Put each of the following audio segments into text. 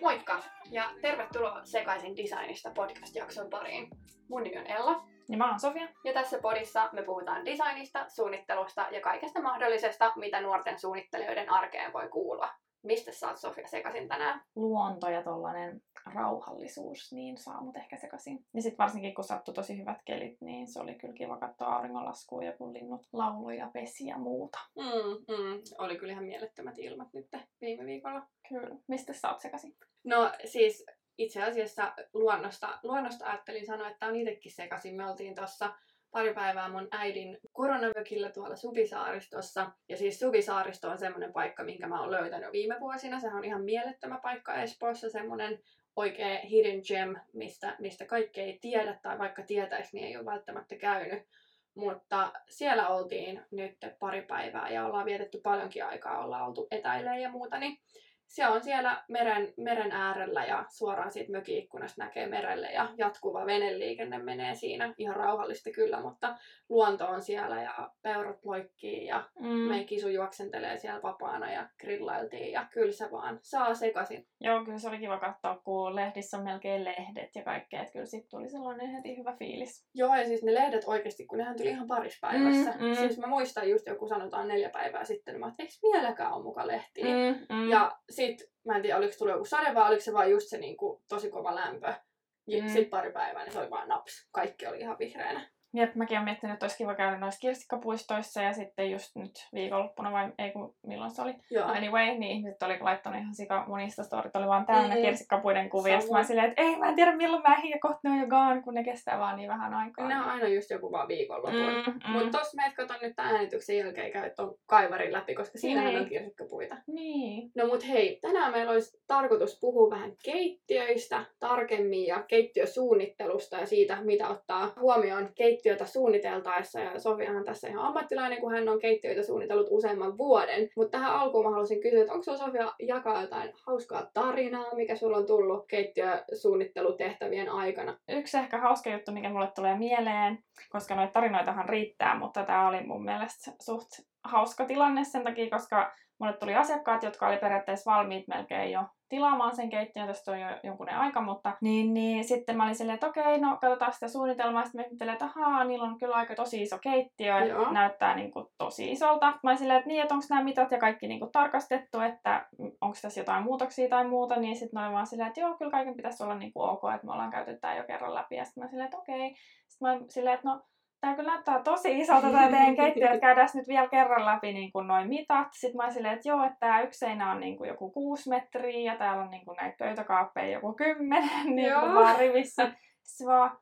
Moikka ja tervetuloa Sekaisin designista podcast-jakson pariin. Mun nimi on Ella Ja mä oon Sofia. ja tässä podissa me puhutaan designista, suunnittelusta ja kaikesta mahdollisesta, mitä nuorten suunnittelijoiden arkeen voi kuulua. Mistä sä oot Sofia sekaisin tänään? Luonto ja tollanen rauhallisuus, niin saa mut ehkä sekaisin. Ja sit varsinkin kun sattui tosi hyvät kelit, niin se oli kyllä kiva katsoa auringonlaskua ja kun linnut lauloi ja vesi ja muuta. Mm, mm. Oli kyllä ihan mielettömät ilmat nyt viime viikolla. Kyllä. Mistä sä oot sekaisin? No siis itse asiassa luonnosta, luonnosta ajattelin sanoa, että on itsekin sekaisin. Me oltiin tuossa pari päivää mun äidin koronamökillä tuolla Suvisaaristossa. Ja siis Suvisaaristo on semmoinen paikka, minkä mä oon löytänyt viime vuosina. Sehän on ihan mielettömä paikka Espoossa, semmoinen oikea hidden gem, mistä, mistä kaikki ei tiedä, tai vaikka tietäisi, niin ei ole välttämättä käynyt. Mutta siellä oltiin nyt pari päivää ja ollaan vietetty paljonkin aikaa, ollaan oltu etäilemään ja muuta, niin se on siellä meren, meren äärellä ja suoraan siitä mökiikkunasta näkee merelle ja jatkuva veneliikenne menee siinä. Ihan rauhallista kyllä, mutta luonto on siellä ja peurat loikkii ja Mm. meidän kisu juoksentelee siellä vapaana ja grillailtiin ja kyllä se vaan saa sekaisin. Joo, kyllä se oli kiva katsoa, kun lehdissä on melkein lehdet ja kaikkea. Että kyllä sit tuli sellainen heti hyvä fiilis. Joo, ja siis ne lehdet oikeasti, kun nehän tuli ihan parissa päivässä. Mm, mm. Siis mä muistan just joku sanotaan neljä päivää sitten, niin mä että eikö vieläkään ole muka lehtiä? Mm, mm. Ja sit, mä en tiedä, oliko tullut joku sade vai oliko se vaan just se niinku, tosi kova lämpö. Ja Mm. sit pari päivää, niin se oli vaan naps. Kaikki oli ihan vihreänä. Jep, mäkin olen miettinyt, että olisi kiva käydä noissa kirsikkapuistoissa ja sitten just nyt viikonloppuna vai ei kun milloin se oli. Joo. Anyway, niin ihmiset oli laittanut ihan sika monista storit, oli vaan täynnä Mm. kirsikkapuiden kuvia. Ja sit mä silleen, että ei mä en tiedä milloin mä ehdin ja kohta ne on jo gone, kun ne kestää vaan niin vähän aikaa. Ne on aina just joku vaan viikonlopun. Mm, Mm. Mutta tossa meet katon nyt tämän äänityksen jälkeen käy ton kaivarin läpi, koska siinähän Niin. on kirsikkapuita. Niin. No mut hei, tänään meillä olisi tarkoitus puhua vähän keittiöistä tarkemmin ja keittiösuunnittelusta ja siitä, mitä ottaa huomioon keittiötä suunniteltaessa. Ja Sofiahan tässä ihan ammattilainen, kun hän on keittiöitä suunnitellut useamman vuoden. Mutta tähän alkuun mä haluaisin kysyä, että onko sulla Sofia jakaa jotain hauskaa tarinaa, mikä sulla on tullut keittiösuunnittelutehtävien aikana? Yksi ehkä hauska juttu, mikä mulle tulee mieleen, koska noita tarinoitahan riittää, mutta tämä oli mun mielestä suht hauska tilanne sen takia, koska mulle tuli asiakkaat, jotka oli periaatteessa valmiit melkein jo tilaamaan sen keittiön, tästä on jo jonkunen aika, mutta niin, niin sitten mä olin silleen, että okei, no katsotaan sitä suunnitelmaa, sitten mä että ahaa, niillä on kyllä aika tosi iso keittiö, että näyttää niin kuin, tosi isolta. Mä olin silleen, että niin, että onko nämä mitat ja kaikki niin kuin, tarkastettu, että onko tässä jotain muutoksia tai muuta, niin sitten mä olin vaan silleen, että joo, kyllä kaiken pitäisi olla niin kuin, ok, että me ollaan käyty tää jo kerran läpi, ja sitten mä silleen, että okei. Sitten mä olin silleen, että no, Tämä kyllä näyttää tosi isolta tämä teidän keittiö, että käydään nyt vielä kerran läpi niin kuin noin mitat. Sitten mä olin silleen, että joo, että tämä yksi seinä on niin kuin joku kuusi metriä ja täällä on niin kuin näitä pöytäkaappeja joku kymmenen niin kuin vaan rivissä. Sitten vaan,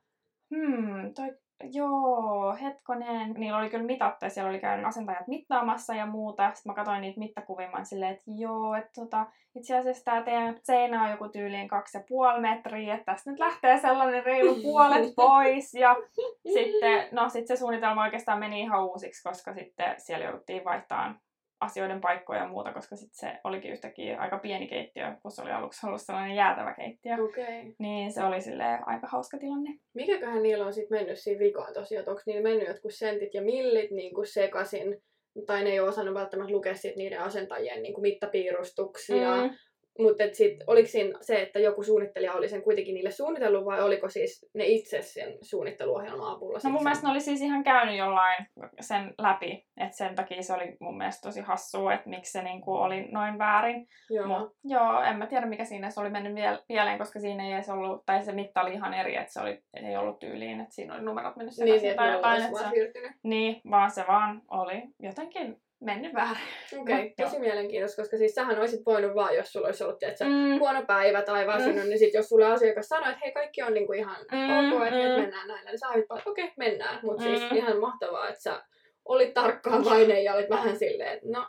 hmm, toi, joo, hetkonen. Niillä oli kyllä mitattu ja siellä oli käynyt asentajat mittaamassa ja muuta. Sitten mä katsoin niitä mittakuvia, mä silleen, että joo, että tota, itse asiassa tämä teidän seinä on joku tyyliin kaksi ja puoli metriä, että tästä nyt lähtee sellainen reilu puolet pois. Ja sitten, no sit se suunnitelma oikeastaan meni ihan uusiksi, koska sitten siellä jouduttiin vaihtamaan asioiden paikkoja ja muuta, koska sitten se olikin yhtäkkiä aika pieni keittiö, kun se oli aluksi ollut sellainen jäätävä keittiö. Okay. Niin se oli silleen aika hauska tilanne. Mikäköhän niillä on sitten mennyt siinä vikaan tosiaan, onko niillä mennyt jotkut sentit ja millit niin kuin sekasin, tai ne ei ole osannut välttämättä lukea sit niiden asentajien niin kuin mittapiirustuksia. Mm. Mutta sitten oliko siinä se, että joku suunnittelija oli sen kuitenkin niille suunnitellut, vai oliko siis ne itse sen suunnitteluohjelman avulla? No mun sen- mielestä ne oli siis ihan käynyt jollain sen läpi, että sen takia se oli mun mielestä tosi hassua, että miksi se niinku oli noin väärin. Joo. Mut, joo, en mä tiedä mikä siinä se oli mennyt pieleen, koska siinä ei edes ollut, tai se mitta oli ihan eri, että se oli, ei ollut tyyliin, että siinä oli numerot mennyt niin, sekaisin että tai jotain, se, niin, vaan se vaan oli jotenkin mennyt väärin. Okei, okay, tosi mielenkiintoista, koska siis sähän olisit voinut vaan, jos sulla olisi ollut tiedätkö, Mm, huono päivä tai väsynyt, mm. niin sit jos sulle asiakas sanoi, että hei kaikki on niinku ihan Mm, ok, että mm. nyt mennään näillä, niin sä olit vaan, että okei, okay, mennään. Mutta mm. siis Mm. ihan mahtavaa, että sä olit tarkkaavainen ja olit vähän silleen, että no,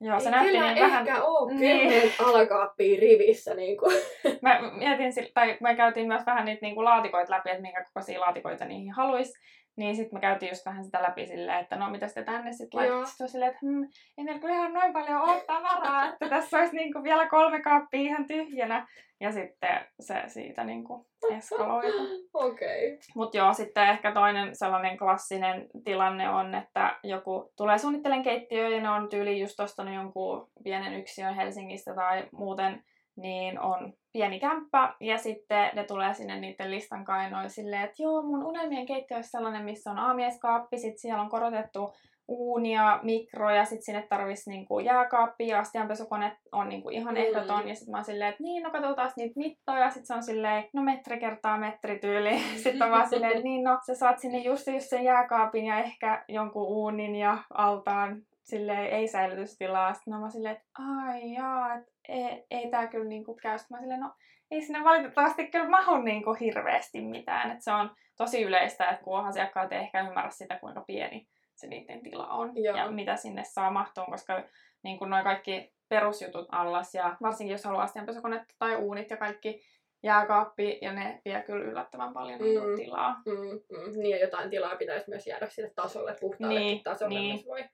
joo, se näytti niin vähän... ehkä ole Niin. alakaappia rivissä. Niin kuin. Mä mietin, tai me käytiin myös vähän niitä niinku laatikoita läpi, että minkä kokoisia laatikoita niihin haluaisi. Niin sitten me käytiin just vähän sitä läpi silleen, että no mitä te tänne sitten. Sitten silleen, että hmm, ei meillä kyllä ihan noin paljon ole tavaraa, että tässä olisi niinku vielä kolme kaappia ihan tyhjänä. Ja sitten se siitä niinku eskaloitu. Okei. Okay. Mutta joo, sitten ehkä toinen sellainen klassinen tilanne on, että joku tulee suunnittelen keittiöön ja ne on tyyli just ostanut jonkun pienen yksiön Helsingistä tai muuten, niin on pieni kämppä ja sitten ne tulee sinne niiden listan kainoille silleen, että joo, mun unelmien keittiö olisi sellainen, missä on aamieskaappi, sitten siellä on korotettu uunia, mikro ja sitten sinne tarvitsisi niinku jääkaappi ja astianpesukone on niinku ihan Mm. ehdoton. Ja sitten mä oon silleen, että niin, no katsotaan niitä mittoja. Sitten se on silleen, no metri kertaa metri tyyli. Sitten on vaan silleen, että niin, no sä saat sinne just, just sen jääkaapin ja ehkä jonkun uunin ja altaan silleen ei säilytystilaa. Sitten mä oon silleen, että ai jaa, että ei, ei tää kyllä niinku käy. Sitten mä silleen, no ei sinne valitettavasti kyllä mahu niinku hirveästi mitään. Et se on tosi yleistä, että kun asiakkaat ei ehkä ymmärrä sitä, kuinka pieni se niiden tila on Joo. ja mitä sinne saa mahtua, koska niin kuin noi kaikki perusjutut allas ja varsinkin jos haluaa astianpesukonetta tai uunit ja kaikki jääkaappi ja ne vie kyllä yllättävän paljon Mm. mm. tilaa. Mm, mm. Niin ja jotain tilaa pitäisi myös jäädä sille tasolle, puhtaalle Niin, tasolle, niin. missä voi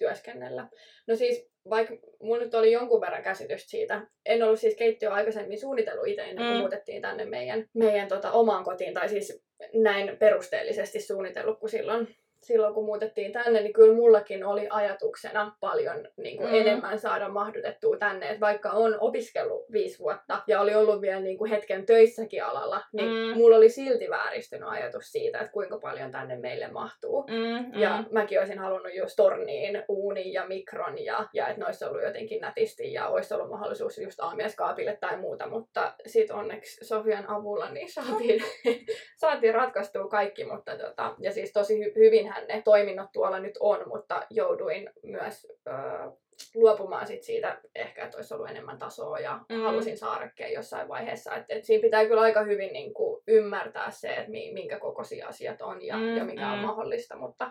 työskennellä. No siis, vaikka mulla nyt oli jonkun verran käsitystä siitä, en ollut siis keittiö aikaisemmin suunnitellut itse ennen kuin Mm. muutettiin tänne meidän, meidän tota, omaan kotiin, tai siis näin perusteellisesti suunnitellut kuin silloin, silloin kun muutettiin tänne, niin kyllä mullakin oli ajatuksena paljon niin kuin Mm. enemmän saada mahdutettua tänne. Et vaikka on opiskellut viisi vuotta ja oli ollut vielä niin kuin hetken töissäkin alalla, niin Mm. mulla oli silti vääristynyt ajatus siitä, että kuinka paljon tänne meille mahtuu. Mm, mm. Ja mäkin olisin halunnut just torniin, uunin ja mikron ja, ja että ne olisi ollut jotenkin nätisti ja olisi ollut mahdollisuus just aamieskaapille tai muuta, mutta sitten onneksi Sofian avulla niin saatiin, saatiin ratkaistua kaikki, mutta tota, ja siis tosi hy- hyvinhän ne toiminnot tuolla nyt on, mutta jouduin myös öö, luopumaan sit siitä ehkä, että olisi ollut enemmän tasoa ja Mm. halusin saarekkeen jossain vaiheessa. Et, et siinä pitää kyllä aika hyvin niin kuin, ymmärtää se, että mi, minkä kokoisia asiat on ja, Mm, ja mikä on mm. mahdollista, mutta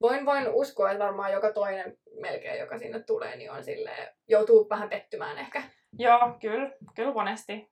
voin, voin uskoa, että varmaan joka toinen melkein, joka sinne tulee, niin on silleen, joutuu vähän pettymään ehkä. Joo, kyllä, kyllä monesti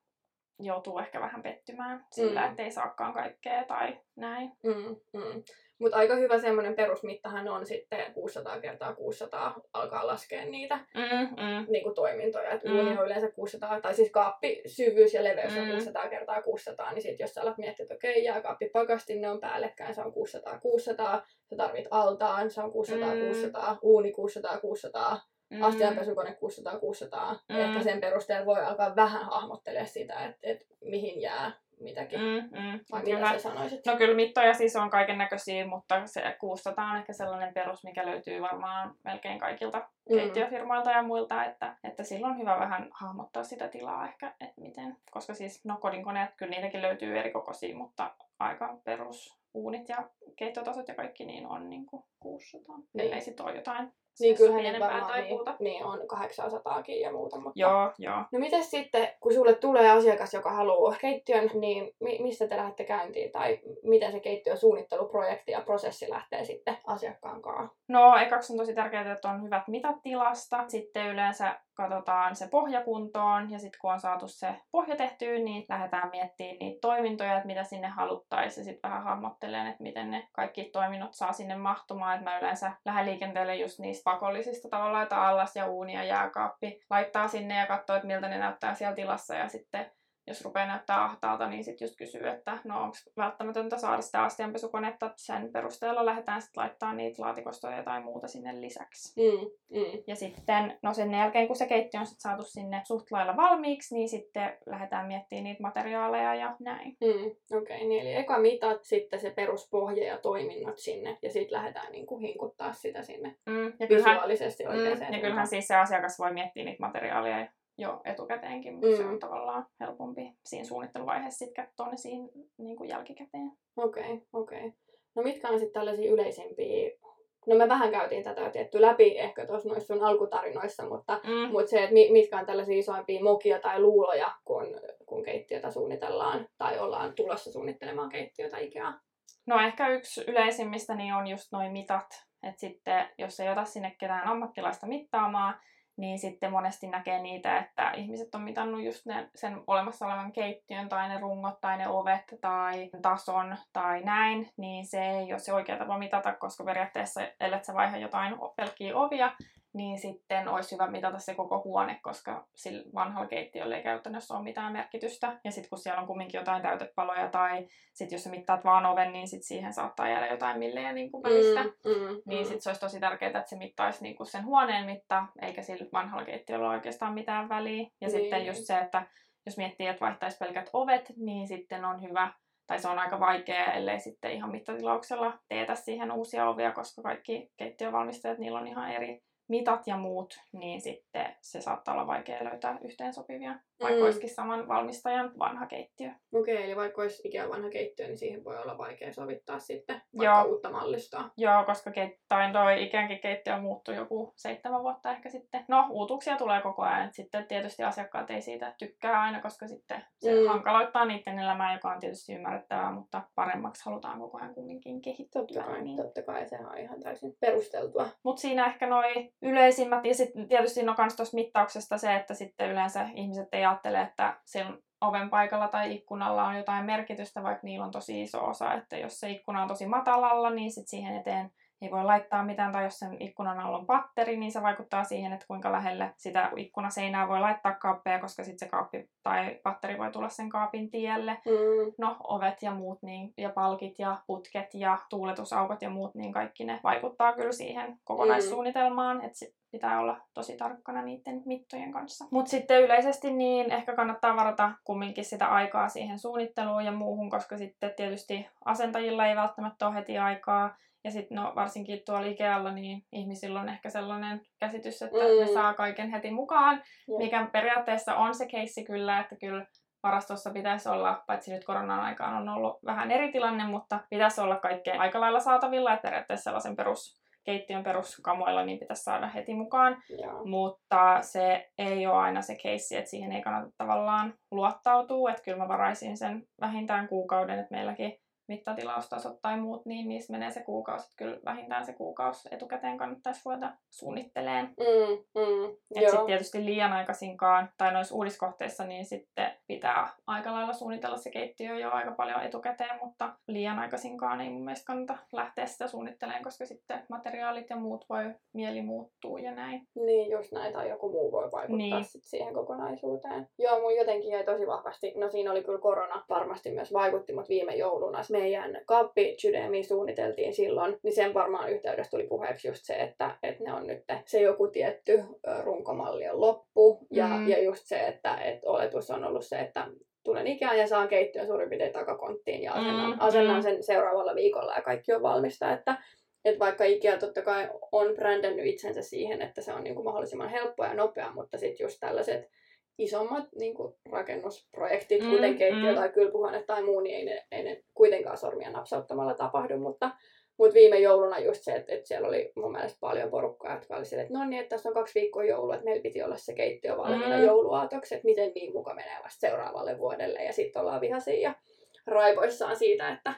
joutuu ehkä vähän pettymään sillä, Mm. että ei saakaan kaikkea tai näin. Mm, mm. Mutta aika hyvä semmoinen perusmittahan on sitten 600 kertaa 600 alkaa laskea niitä Mm, mm. niin kuin toimintoja. Et Mm. on yleensä 600, tai siis kaappi, syvyys ja leveys on Mm. 600 kertaa 600, niin sitten jos sä alat miettiä, että okei, jääkaappi pakasti, ne on päällekkäin, se on 600 600, sä tarvit altaan, se on 600 Mm. 600, uuni 600 600, Mm. astianpesukone 600 600. Mm. Ehkä sen perusteella voi alkaa vähän hahmottelemaan sitä, että, että mihin jää mitäkin. Mm, mm. Vai mitä sä sanoisit? No kyllä mittoja siis on kaiken näköisiä, mutta se 600 on ehkä sellainen perus, mikä löytyy varmaan melkein kaikilta Mm. keittiöfirmoilta ja muilta, että, että silloin on hyvä vähän hahmottaa sitä tilaa ehkä, että miten. Koska siis, no kodinkoneet, kyllä niitäkin löytyy eri kokoisia, mutta aika perus uunit ja keittotasot ja kaikki niin on niin kuin 600. Niin. Ellei sit ole jotain Niin ne pienempää varmaan tai niin, niin on 800 ja muuta. Mutta... Joo, joo. No miten sitten, kun sulle tulee asiakas, joka haluaa keittiön, niin mi- mistä te lähdette käyntiin? Tai miten se keittiön suunnitteluprojekti ja prosessi lähtee sitten asiakkaan kanssa? No, ekaksi on tosi tärkeää, että on hyvät mitat tilasta. Sitten yleensä katsotaan se pohja kuntoon ja sitten kun on saatu se pohja tehtyä, niin lähdetään miettimään niitä toimintoja, että mitä sinne haluttaisiin ja sitten vähän hahmottelen, että miten ne kaikki toiminnot saa sinne mahtumaan. Että mä yleensä lähden liikenteelle just niistä pakollisista tavalla, että allas ja uuni ja jääkaappi laittaa sinne ja katsoo, että miltä ne näyttää siellä tilassa ja sitten jos rupeaa näyttää ahtaalta, niin sitten just kysyy, että no onko välttämätöntä saada sitä astianpesukonetta. Sen perusteella lähdetään sitten laittaa niitä laatikostoja tai muuta sinne lisäksi. Mm, mm. Ja sitten, no sen jälkeen kun se keittiö on sit saatu sinne suht lailla valmiiksi, niin sitten lähdetään miettimään niitä materiaaleja ja näin. Mm, Okei, okay, niin eli eka mitat, sitten se peruspohja ja toiminnot sinne, ja sitten lähdetään niin kuin hinkuttaa sitä sinne Mm, ja, kyllähän, visuaalisesti oikeaan mm, ja kyllähän siis se asiakas voi miettiä niitä materiaaleja jo etukäteenkin, mutta mm. se on tavallaan helpompi siinä suunnitteluvaiheessa sitten katsoa ne siinä niin kuin jälkikäteen. Okei, okay, okei. Okay. No mitkä on sitten tällaisia yleisimpiä, no me vähän käytiin tätä jo tietty läpi ehkä tuossa noissa sun alkutarinoissa, mutta Mm. Mutta se, että mi- mitkä on tällaisia isoimpia mokia tai luuloja, kun, kun keittiötä suunnitellaan tai ollaan tulossa suunnittelemaan keittiötä Ikeaa. No ehkä yksi yleisimmistä niin on just noin mitat. Että sitten jos ei ota sinne ketään ammattilaista mittaamaan, niin sitten monesti näkee niitä, että ihmiset on mitannut just ne, sen olemassa olevan keittiön tai ne rungot tai ne ovet tai tason tai näin, niin se ei ole se oikea tapa mitata, koska periaatteessa ellei sä vaiha jotain pelkkiä ovia, niin sitten olisi hyvä mitata se koko huone, koska sillä vanhalla keittiöllä ei käytännössä ole mitään merkitystä. Ja sitten kun siellä on kumminkin jotain täytepaloja tai sitten jos sä mittaat vaan oven, niin sit siihen saattaa jäädä jotain millejä niin kuin välistä. Mm, mm, niin mm. sitten se olisi tosi tärkeää, että se mittaisi niin kuin sen huoneen mitta, eikä sillä vanhalla keittiöllä ole oikeastaan mitään väliä. Ja niin. sitten just se, että jos miettii, että vaihtaisi pelkät ovet, niin sitten on hyvä tai se on aika vaikea, ellei sitten ihan mittatilauksella teetä siihen uusia ovia, koska kaikki keittiövalmistajat, niillä on ihan eri mitat ja muut, niin sitten se saattaa olla vaikea löytää yhteensopivia, vaikka mm. olisikin saman valmistajan vanha keittiö. Okei, okay, eli vaikka olisi ikään vanha keittiö, niin siihen voi olla vaikea sovittaa sitten vaikka Joo. uutta mallistoa. Joo, koska ke- tai toi ikäänkin keittiö muuttui joku seitsemän vuotta ehkä sitten. No, uutuksia tulee koko ajan. Sitten tietysti asiakkaat ei siitä tykkää aina, koska sitten se mm. hankaloittaa niiden elämää, joka on tietysti ymmärrettävää, mutta paremmaksi halutaan koko ajan kumminkin kehittyä. Totta kai, niin. totta kai se on ihan täysin perusteltua. Mutta siinä ehkä noi yleisimmät, ja sitten tietysti no kans tuosta mittauksesta se, että sitten yleensä ihmiset ei ajattele, että sen oven paikalla tai ikkunalla on jotain merkitystä, vaikka niillä on tosi iso osa, että jos se ikkuna on tosi matalalla, niin sitten siihen eteen ei voi laittaa mitään, tai jos sen ikkunan alla on patteri, niin se vaikuttaa siihen, että kuinka lähelle sitä ikkunaseinää voi laittaa kaappeja, koska sitten se kaappi tai patteri voi tulla sen kaapin tielle. Mm. No, ovet ja muut, niin, ja palkit ja putket ja tuuletusaukot ja muut, niin kaikki ne vaikuttaa kyllä siihen kokonaissuunnitelmaan, mm. että pitää olla tosi tarkkana niiden mittojen kanssa. Mutta sitten yleisesti niin ehkä kannattaa varata kumminkin sitä aikaa siihen suunnitteluun ja muuhun, koska sitten tietysti asentajilla ei välttämättä ole heti aikaa. Ja sitten no, varsinkin tuolla Ikealla, niin ihmisillä on ehkä sellainen käsitys, että mm. ne saa kaiken heti mukaan, yeah. mikä periaatteessa on se keissi kyllä, että kyllä varastossa pitäisi olla, paitsi nyt koronan aikaan on ollut vähän eri tilanne, mutta pitäisi olla kaikkea aika lailla saatavilla, että periaatteessa sellaisen perus keittiön peruskamoilla, niin pitäisi saada heti mukaan. Joo. Mutta se ei ole aina se keissi, että siihen ei kannata tavallaan luottautua. Että kyllä mä varaisin sen vähintään kuukauden, että meilläkin mittatilaustasot tai muut, niin niissä menee se kuukausi. Että kyllä vähintään se kuukausi etukäteen kannattaisi ruveta suunnitteleen. Mm, mm, Et sitten tietysti liian aikaisinkaan, tai noissa uudiskohteissa, niin sitten pitää aika lailla suunnitella se keittiö jo aika paljon etukäteen, mutta liian aikaisinkaan ei mun mielestä kannata lähteä sitä suunnittelemaan, koska sitten materiaalit ja muut voi mieli muuttuu ja näin. Niin, just näin, tai joku muu voi vaikuttaa niin. sit siihen kokonaisuuteen. Joo, mun jotenkin jäi tosi vahvasti, no siinä oli kyllä korona varmasti myös vaikutti, mutta viime jouluna meidän kappitsydemi suunniteltiin silloin, niin sen varmaan yhteydessä tuli puheeksi just se, että, että ne on nyt se joku tietty runkomalli on loppu. Ja, mm. ja just se, että, että oletus on ollut se, että tulen ikään ja saan keittiön suurin piirtein takakonttiin ja asennan, mm. asennan sen seuraavalla viikolla ja kaikki on valmista. Että, että vaikka Ikea totta kai on brändännyt itsensä siihen, että se on niin kuin mahdollisimman helppoa ja nopea, mutta sitten just tällaiset isommat niin kuin rakennusprojektit, mm, kuten keittiö mm. tai kylpyhuone tai muu, niin ei ne, ei ne kuitenkaan sormia napsauttamalla tapahdu, mutta, mutta viime jouluna just se, että, että siellä oli mun mielestä paljon porukkaa, jotka oli sille, että no niin, että tässä on kaksi viikkoa joulua, että meillä piti olla se keittiö valmiina mm. jouluaatoksi, että miten niin muka menee vasta seuraavalle vuodelle, ja sitten ollaan vihaisia ja raivoissaan siitä, että,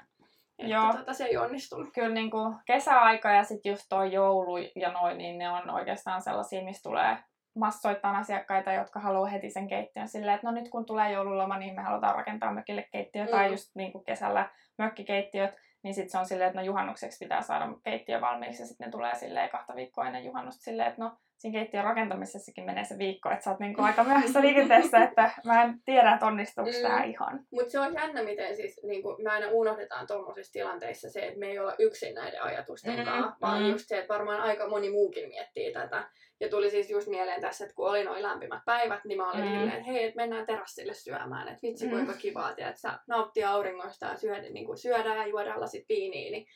että Joo. Tota, se ei onnistunut. Kyllä niin kuin kesäaika ja sitten just tuo joulu ja noin, niin ne on oikeastaan sellaisia, mistä tulee massoittain asiakkaita, jotka haluaa heti sen keittiön. Silleen, että no nyt kun tulee joululoma, niin me halutaan rakentaa mökille keittiö mm. tai just niin kuin kesällä mökkikeittiöt, niin sitten se on silleen, että no juhannukseksi pitää saada keittiö valmiiksi. Ja sitten ne tulee silleen kahta viikkoa ennen juhannusta silleen, että no siinä keittiön rakentamisessakin menee se viikko, että sä oot niinku aika myöhässä liikenteessä, että mä en tiedä, että onnistuuko mm. tämä ihan. Mutta se on jännä, miten siis, niinku, me aina unohdetaan tuommoisissa tilanteissa se, että me ei olla yksin näiden ajatusten mm. kanssa, vaan mm. just se, että varmaan aika moni muukin miettii tätä. Ja tuli siis just mieleen tässä, että kun oli noin lämpimät päivät, niin mä olin mm. silleen, että hei, että mennään terassille syömään. Että vitsi, kuinka mm. kivaa, että sä nauttii auringosta ja syödä, niin kuin syödään ja juodaan lasit viiniä. Niin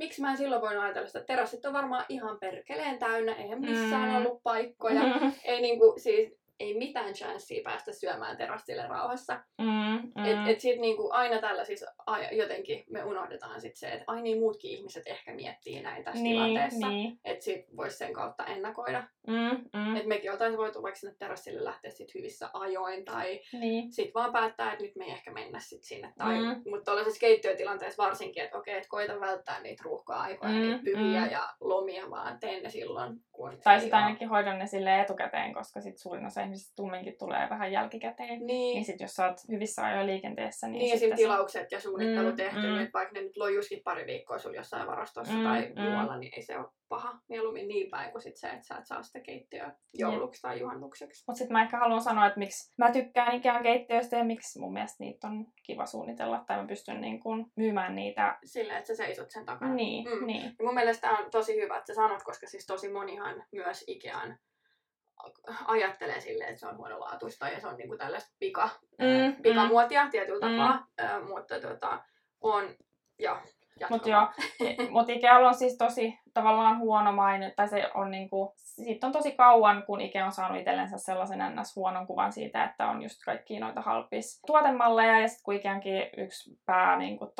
miksi mä en silloin voinut ajatella sitä, että terassit on varmaan ihan perkeleen täynnä, eihän missään mm. ollut paikkoja. Mm. Ei niinku, siis ei mitään chanssiä päästä syömään terassille rauhassa. Mm, mm. Et, et sit niinku aina tällaisissa ai- jotenkin me unohdetaan sit se, että ai niin muutkin ihmiset ehkä miettii näin tässä niin, tilanteessa. niin. Että sit voisi sen kautta ennakoida. Mm, mm. Että mekin oltaisiin voitu vaikka sinne terassille lähteä sit hyvissä ajoin tai niin. sitten vaan päättää, että nyt me ei ehkä mennä sit sinne. Tai, Mm. Mutta tuollaisessa keittiötilanteessa varsinkin, että okei, että koita välttää niitä ruuhka-aikoja, Mm, niitä pyhiä mm. ja lomia, vaan teen ne silloin, kun Tai sitten ainakin hoidan ne sille etukäteen, koska sit suurin osa ihmisistä tumminkin tulee vähän jälkikäteen. Niin, Niin sit jos sä oot hyvissä ajoin liikenteessä, niin, niin sitten sitten se- tilaukset ja suunnittelu Mm, tehty, mm. niin että vaikka ne nyt lojuskin pari viikkoa sulla jossain varastossa Mm, tai mm. muualla, niin ei se ole paha. Mieluummin niin päin kuin sit se, että sä et saa sitä keittiöä jouluksi tai juhannukseksi. Mut sit mä ehkä haluan sanoa, että miksi mä tykkään ikään keittiöistä ja miksi mun mielestä niitä on kiva suunnitella tai mä pystyn niin kun myymään niitä. Silleen, että sä seisot sen takana. Niin, Mm. niin. Ja mun mielestä on tosi hyvä, että sä sanot, koska siis tosi monihan myös Ikean ajattelee silleen, että se on huonolaatuista ja se on niinku tällaista pika, Mm, pikamuotia tietyllä Mm. tapaa, ö, mutta tota, on, ja Mut jatkamaan. joo, mut Ikea on siis tosi tavallaan huono maine, tai se on niinku, siitä on tosi kauan, kun Ikea on saanut itsellensä sellaisen ns. huonon kuvan siitä, että on just kaikki noita halpis tuotemalleja, ja sitten kun Ikeankin yksi pää niinku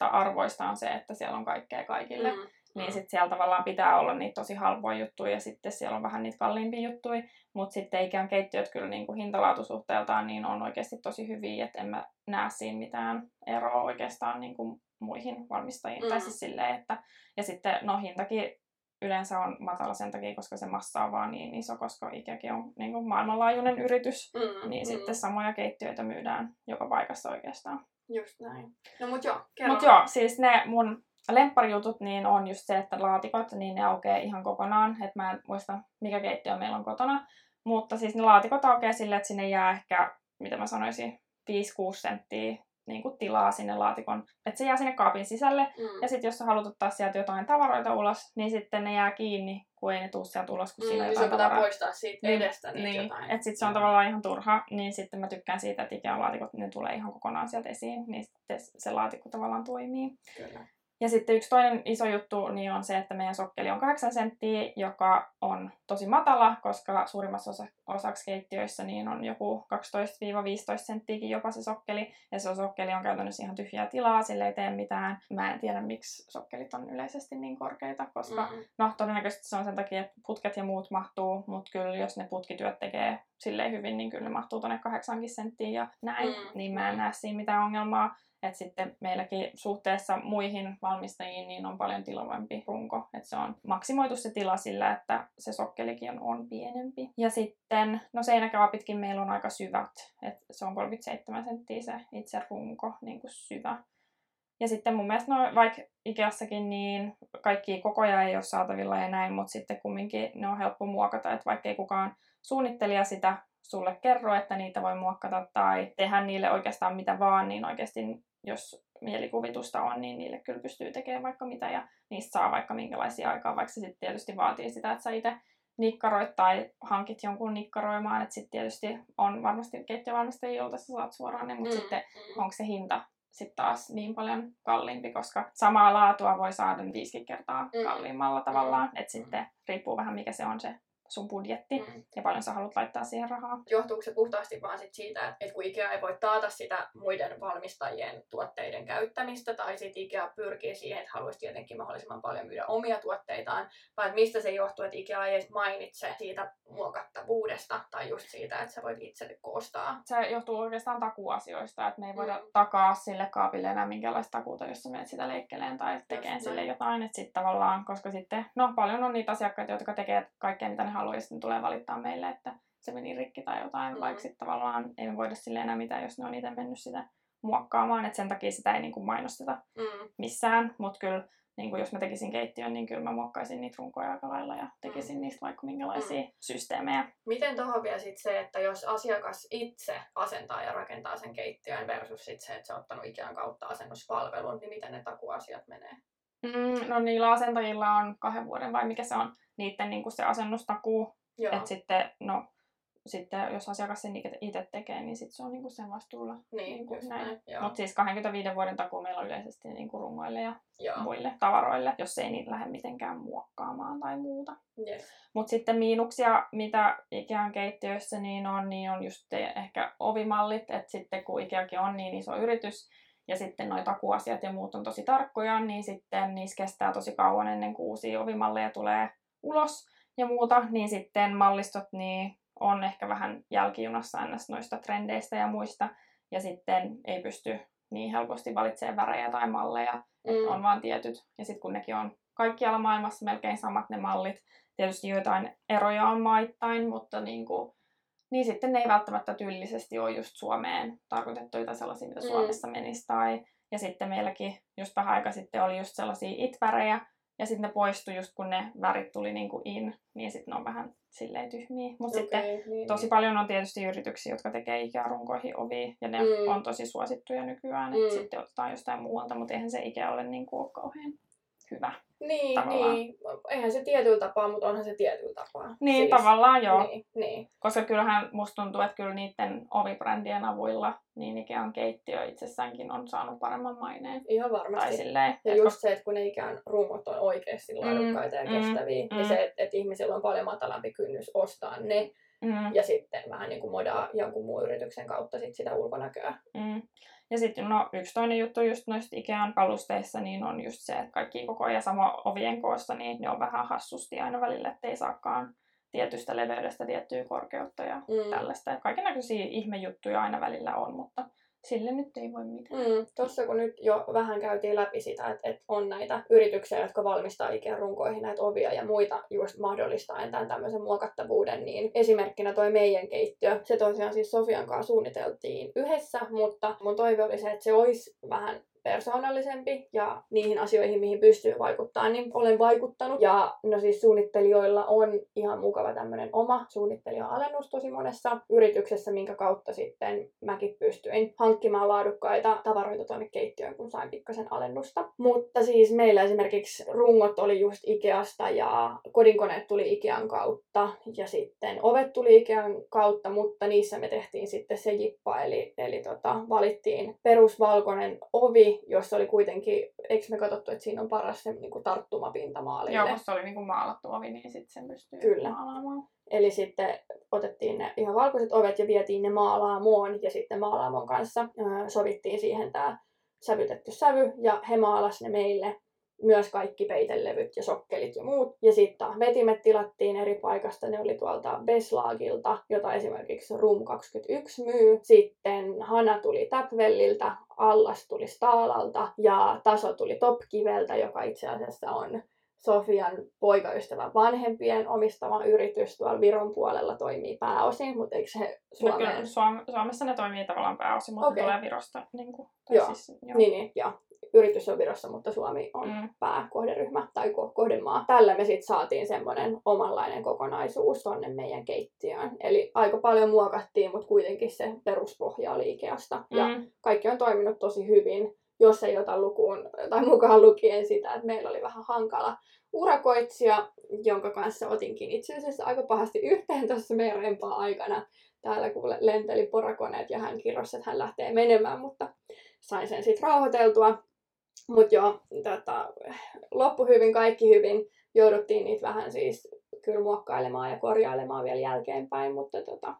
arvoista on se, että siellä on kaikkea kaikille, mm. Niin sitten siellä tavallaan pitää olla niitä tosi halpoja juttuja, ja sitten siellä on vähän niitä kalliimpia juttuja, mutta sitten Ikean keittiöt kyllä niinku hintalaatusuhteeltaan niin on oikeasti tosi hyviä, että en mä näe siinä mitään eroa oikeastaan niinku muihin valmistajiin. Mm. Tai Mm. siis silleen, että... Ja sitten no hintakin yleensä on matala sen takia, koska se massa on vaan niin iso, koska Ikeakin on niin kuin maailmanlaajuinen yritys. Mm, Niin mm, sitten samoja keittiöitä myydään joka paikassa oikeastaan. Just näin. No mut joo, kerro. Mutta joo, siis ne mun lempparijutut niin on just se, että laatikot, niin ne aukeaa ihan kokonaan. Että mä en muista, mikä keittiö meillä on kotona. Mutta siis ne laatikot aukeaa silleen, että sinne jää ehkä, mitä mä sanoisin, 5-6 senttiä niin kuin tilaa sinne laatikon. Että se jää sinne kaapin sisälle. Mm. Ja sitten jos sä haluat ottaa sieltä jotain tavaroita ulos, niin sitten ne jää kiinni, kun ei ne tuu sieltä ulos, kun Mm, siinä on niin jotain sun pitää tavaraa. poistaa siitä Niin, edestä niitä Niin, jotain. että sitten se on tavallaan ihan turha, niin sitten mä tykkään siitä, että Ikean laatikot, ne tulee ihan kokonaan sieltä esiin, niin sitten se laatikko tavallaan toimii. Kyllä. Ja sitten yksi toinen iso juttu niin on se, että meidän sokkeli on 8 senttiä, joka on tosi matala, koska suurimmassa osa, osaksi keittiöissä niin on joku 12-15 senttiäkin jopa se sokkeli. Ja se sokkeli on käytännössä ihan tyhjää tilaa, sille ei tee mitään. Mä en tiedä, miksi sokkelit on yleisesti niin korkeita, koska Mm. No todennäköisesti se on sen takia, että putket ja muut mahtuu, mutta kyllä jos ne putkityöt tekee silleen hyvin, niin kyllä ne mahtuu tuonne kahdeksankin senttiin ja näin, Mm, niin mä en näe siinä mitään ongelmaa. Että sitten meilläkin suhteessa muihin valmistajiin niin on paljon tilavampi runko. Että se on maksimoitu se tila sillä, että se sokkelikin on, pienempi. Ja sitten, no seinäkaapitkin meillä on aika syvät. että se on 37 senttiä se itse runko, niin kuin syvä. Ja sitten mun mielestä no, vaikka Ikeassakin niin kaikki kokoja ei ole saatavilla ja näin, mutta sitten kumminkin ne on helppo muokata, että vaikka ei kukaan suunnittelija sitä sulle kerro, että niitä voi muokata tai tehdä niille oikeastaan mitä vaan, niin oikeasti jos mielikuvitusta on, niin niille kyllä pystyy tekemään vaikka mitä ja niistä saa vaikka minkälaisia aikaa, vaikka se sitten tietysti vaatii sitä, että sä itse nikkaroit tai hankit jonkun nikkaroimaan, että sitten tietysti on varmasti keittiövalmistajia, jolta sä saat suoraan ne, mutta Mm, sitten mm. onko se hinta sitten taas niin paljon kalliimpi, koska samaa laatua voi saada viisikin kertaa Mm. kalliimmalla tavallaan, Mm. että sitten riippuu vähän mikä se on se sun budjetti Mm. ja paljon sä haluat laittaa siihen rahaa. Johtuuko se puhtaasti vaan sit siitä, että et kun IKEA ei voi taata sitä muiden valmistajien tuotteiden käyttämistä, tai sitten IKEA pyrkii siihen, että haluaisi tietenkin mahdollisimman paljon myydä omia tuotteitaan, vai mistä se johtuu, että IKEA ei edes mainitse siitä muokattavuudesta, tai just siitä, että sä voit itse koostaa. Se johtuu oikeastaan takuasioista, että me ei voida Mm. takaa sille kaapille enää minkälaista takuuta, jos sä menet sitä leikkeleen tai tekeen näin. sille jotain. Että sitten tavallaan, koska sitten, no paljon on niitä asiakkaita, jotka tekee kaikkea mitä ne haluaa ja sitten tulee valittaa meille, että se meni rikki tai jotain, Mm. vaikka sitten tavallaan ei me voida sille enää mitään, jos ne on itse mennyt sitä muokkaamaan, että sen takia sitä ei niin kuin mainosteta Mm. missään, mutta kyllä niin kuin jos mä tekisin keittiön, niin kyllä mä muokkaisin niitä runkoja aika lailla ja tekisin niistä vaikka minkälaisia systeemejä. Miten tuohon vielä sit se, että jos asiakas itse asentaa ja rakentaa sen keittiön versus sit se, että se on ottanut Ikean kautta asennuspalvelun, niin miten ne takuasiat menee? Mm, no niillä asentajilla on kahden vuoden vai mikä se on niiden niin kuin se asennustakuu. Että sitten, no sitten jos asiakas sen itse tekee, niin sitten se on niinku sen vastuulla. Niin, Niinku just näin. näin. Mutta siis 25 vuoden takuu meillä on yleisesti niinku rungoille ja Joo. muille tavaroille, jos ei niitä lähde mitenkään muokkaamaan tai muuta. Yes. Mutta sitten miinuksia, mitä Ikean keittiöissä niin on, niin on just ehkä ovimallit, että sitten kun Ikeakin on niin iso yritys, ja sitten noin takuasiat ja muut on tosi tarkkoja, niin sitten niissä kestää tosi kauan ennen kuin uusia ovimalleja tulee ulos ja muuta, niin sitten mallistot niin on ehkä vähän jälkijunassa ennäs noista trendeistä ja muista, ja sitten ei pysty niin helposti valitsemaan värejä tai malleja, Mm. on vaan tietyt. Ja sitten kun nekin on kaikkialla maailmassa melkein samat ne mallit, tietysti joitain eroja on maittain, mutta niin, kuin, niin sitten ne ei välttämättä tyylisesti ole just Suomeen tarkoitettuja tai sellaisia, mitä Mm. Suomessa menisi. Tai, ja sitten meilläkin just vähän aika sitten oli just sellaisia it-värejä, ja sitten ne poistui just kun ne värit tuli niin kuin in, niin sitten ne on vähän silleen tyhmiä. Mutta sitten Okei, niin, tosi paljon on tietysti yrityksiä, jotka tekee Ikea-runkoihin ovia, ja ne Mm. mm. on tosi suosittuja nykyään, että Mm. sitten otetaan jostain muualta, mutta eihän se Ikea ole niin kuin kauhean hyvä. Niin, tavallaan. niin. Eihän se tietyllä tapaa, mutta onhan se tietyllä tapaa. Niin, siis, tavallaan joo. Niin, niin. Koska kyllähän musta tuntuu, että kyllä niiden ovibrändien avuilla niin Ikean keittiö itsessäänkin on saanut paremman maineen. Ihan Tai varmasti. silleen, Ja et just se, että kun ne ikään rungot on oikeasti laadukkaita ja mm, kestäviä, mm. ja se, että, että ihmisillä on paljon matalampi kynnys ostaa ne, mm, ja sitten vähän niin kuin modaa jonkun muun yrityksen kautta sit sitä ulkonäköä. mm. Ja sitten no, yksi toinen juttu just noista Ikean kalusteissa, niin on just se, että kaikki koko ja sama ovien koossa, niin ne on vähän hassusti aina välillä, ettei saakaan tietystä leveydestä tiettyä korkeutta ja Mm. tällaista. Kaiken näköisiä ihmejuttuja aina välillä on, mutta sille nyt ei voi mitään. Mm, Tuossa kun nyt jo vähän käytiin läpi sitä, että, että on näitä yrityksiä, jotka valmistaa Ikean runkoihin näitä ovia ja muita just mahdollistaen tämän tämmöisen muokattavuuden, niin esimerkkinä toi meidän keittiö, se tosiaan siis Sofian kanssa suunniteltiin yhdessä, mutta mun toive oli se, että se olisi vähän persoonallisempi ja niihin asioihin, mihin pystyy vaikuttaa, niin olen vaikuttanut. Ja no siis suunnittelijoilla on ihan mukava tämmöinen oma suunnittelija-alennus tosi monessa yrityksessä, minkä kautta sitten mäkin pystyin hankkimaan laadukkaita tavaroita tuonne keittiöön, kun sain pikkasen alennusta. Mutta siis meillä esimerkiksi rungot oli just Ikeasta ja kodinkoneet tuli Ikean kautta ja sitten ovet tuli Ikean kautta, mutta niissä me tehtiin sitten se jippa, eli, eli tota, valittiin perusvalkoinen ovi, jossa oli kuitenkin, eikö me katsottu, että siinä on paras se niin kuin tarttumapinta maalille. Joo, kun se oli niinku maalattu ovi, niin sitten sen pystyy Kyllä. maalaamaan. Eli sitten otettiin ne ihan valkoiset ovet ja vietiin ne maalaamoon ja sitten maalaamon kanssa ö, sovittiin siihen tämä sävytetty sävy ja he maalas ne meille myös kaikki peitelevyt ja sokkelit ja muut. Ja sitten vetimet tilattiin eri paikasta. Ne oli tuolta Beslagilta, jota esimerkiksi Room 21 myy. Sitten Hana tuli Tapvellilta, Allas tuli Staalalta ja Taso tuli Topkiveltä, joka itse asiassa on Sofian poikaystävän vanhempien omistama yritys tuolla Viron puolella toimii pääosin, mutta eikö se No Suomeen? kyllä, Suom- Suomessa ne toimii tavallaan pääosin, mutta okay. tulee Virosta. Niin kuin, Joo. Siis, joo. Niin, niin, ja yritys on Virossa, mutta Suomi on Mm. pääkohderyhmä tai ko- kohdemaa. Tällä me sitten saatiin semmoinen omanlainen kokonaisuus tonne meidän keittiöön. Eli aika paljon muokattiin, mutta kuitenkin se peruspohja oli Ikeasta. Ja Mm. kaikki on toiminut tosi hyvin, jos ei ota lukuun tai mukaan lukien sitä, että meillä oli vähän hankala urakoitsija, jonka kanssa otinkin itse asiassa aika pahasti yhteen tuossa meidän rempaa aikana. Täällä kuule lenteli porakoneet ja hän kirrosi, että hän lähtee menemään, mutta sain sen sitten rauhoiteltua. Mutta joo, tota, loppu hyvin, kaikki hyvin. Jouduttiin niitä vähän siis kyllä muokkailemaan ja korjailemaan vielä jälkeenpäin, mutta tota,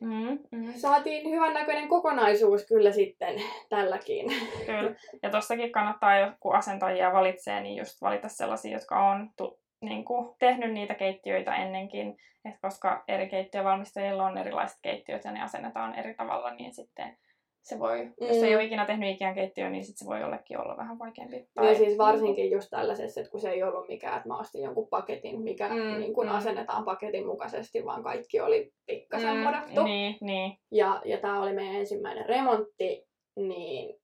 Mm, mm, saatiin hyvän näköinen kokonaisuus kyllä sitten tälläkin. kyllä. Ja tossakin kannattaa, jo, kun asentajia valitsee, niin just valita sellaisia, jotka on tu, niin kuin, tehnyt niitä keittiöitä ennenkin. Et koska eri keittiövalmistajilla on erilaiset keittiöt ja ne asennetaan eri tavalla, niin sitten se voi, mm. jos ei Mm. ole ikinä tehnyt ikään keittiöä, niin sitten se voi jollekin olla vähän vaikeampi. Ja siis varsinkin just tällaisessa, että kun se ei ollut mikään, että mä ostin jonkun paketin, mikä Mm, mm, niin kun mm. asennetaan paketin mukaisesti, vaan kaikki oli pikkasen mm, modattu. Niin, niin. Ja, ja tämä oli meidän ensimmäinen remontti, niin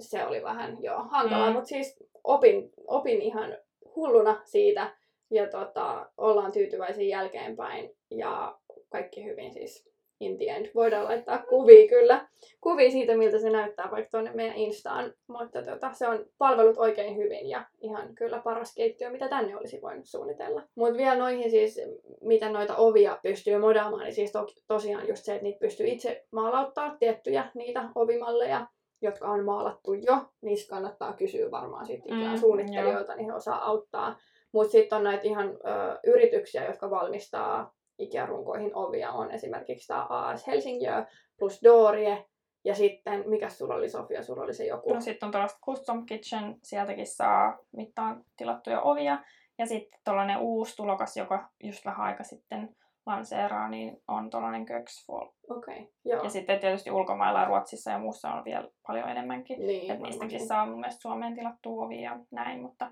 se oli vähän joo hankalaa, Mm. mutta siis opin, opin ihan hulluna siitä ja tota, ollaan tyytyväisiä jälkeenpäin ja kaikki hyvin siis in the end. Voidaan laittaa kuvia kyllä. Kuvia siitä, miltä se näyttää vaikka tuonne meidän Instaan. Mutta tota, se on palvelut oikein hyvin ja ihan kyllä paras keittiö, mitä tänne olisi voinut suunnitella. Mutta vielä noihin siis, miten noita ovia pystyy modaamaan, niin siis to- tosiaan just se, että niitä pystyy itse maalauttaa tiettyjä niitä ovimalleja jotka on maalattu jo, niistä kannattaa kysyä varmaan sit ikään Mm, suunnittelijoilta, niin he osaa auttaa. Mutta sitten on näitä ihan ö, yrityksiä, jotka valmistaa Ikea-runkoihin ovia. On esimerkiksi tämä AS Helsingö plus Dorie. Ja sitten, mikä sulla oli Sofia, sulla oli se joku? No sitten on tuollaista Custom Kitchen, sieltäkin saa mittaan tilattuja ovia. Ja sitten tuollainen uusi tulokas, joka just vähän aika sitten lanseeraa, niin on tuollainen Köksfall. Okei, okay, joo. Ja sitten tietysti ulkomailla ja Ruotsissa ja muussa on vielä paljon enemmänkin. niin, Että niistäkin saa mun mielestä Suomeen tilattua ovia ja näin, mutta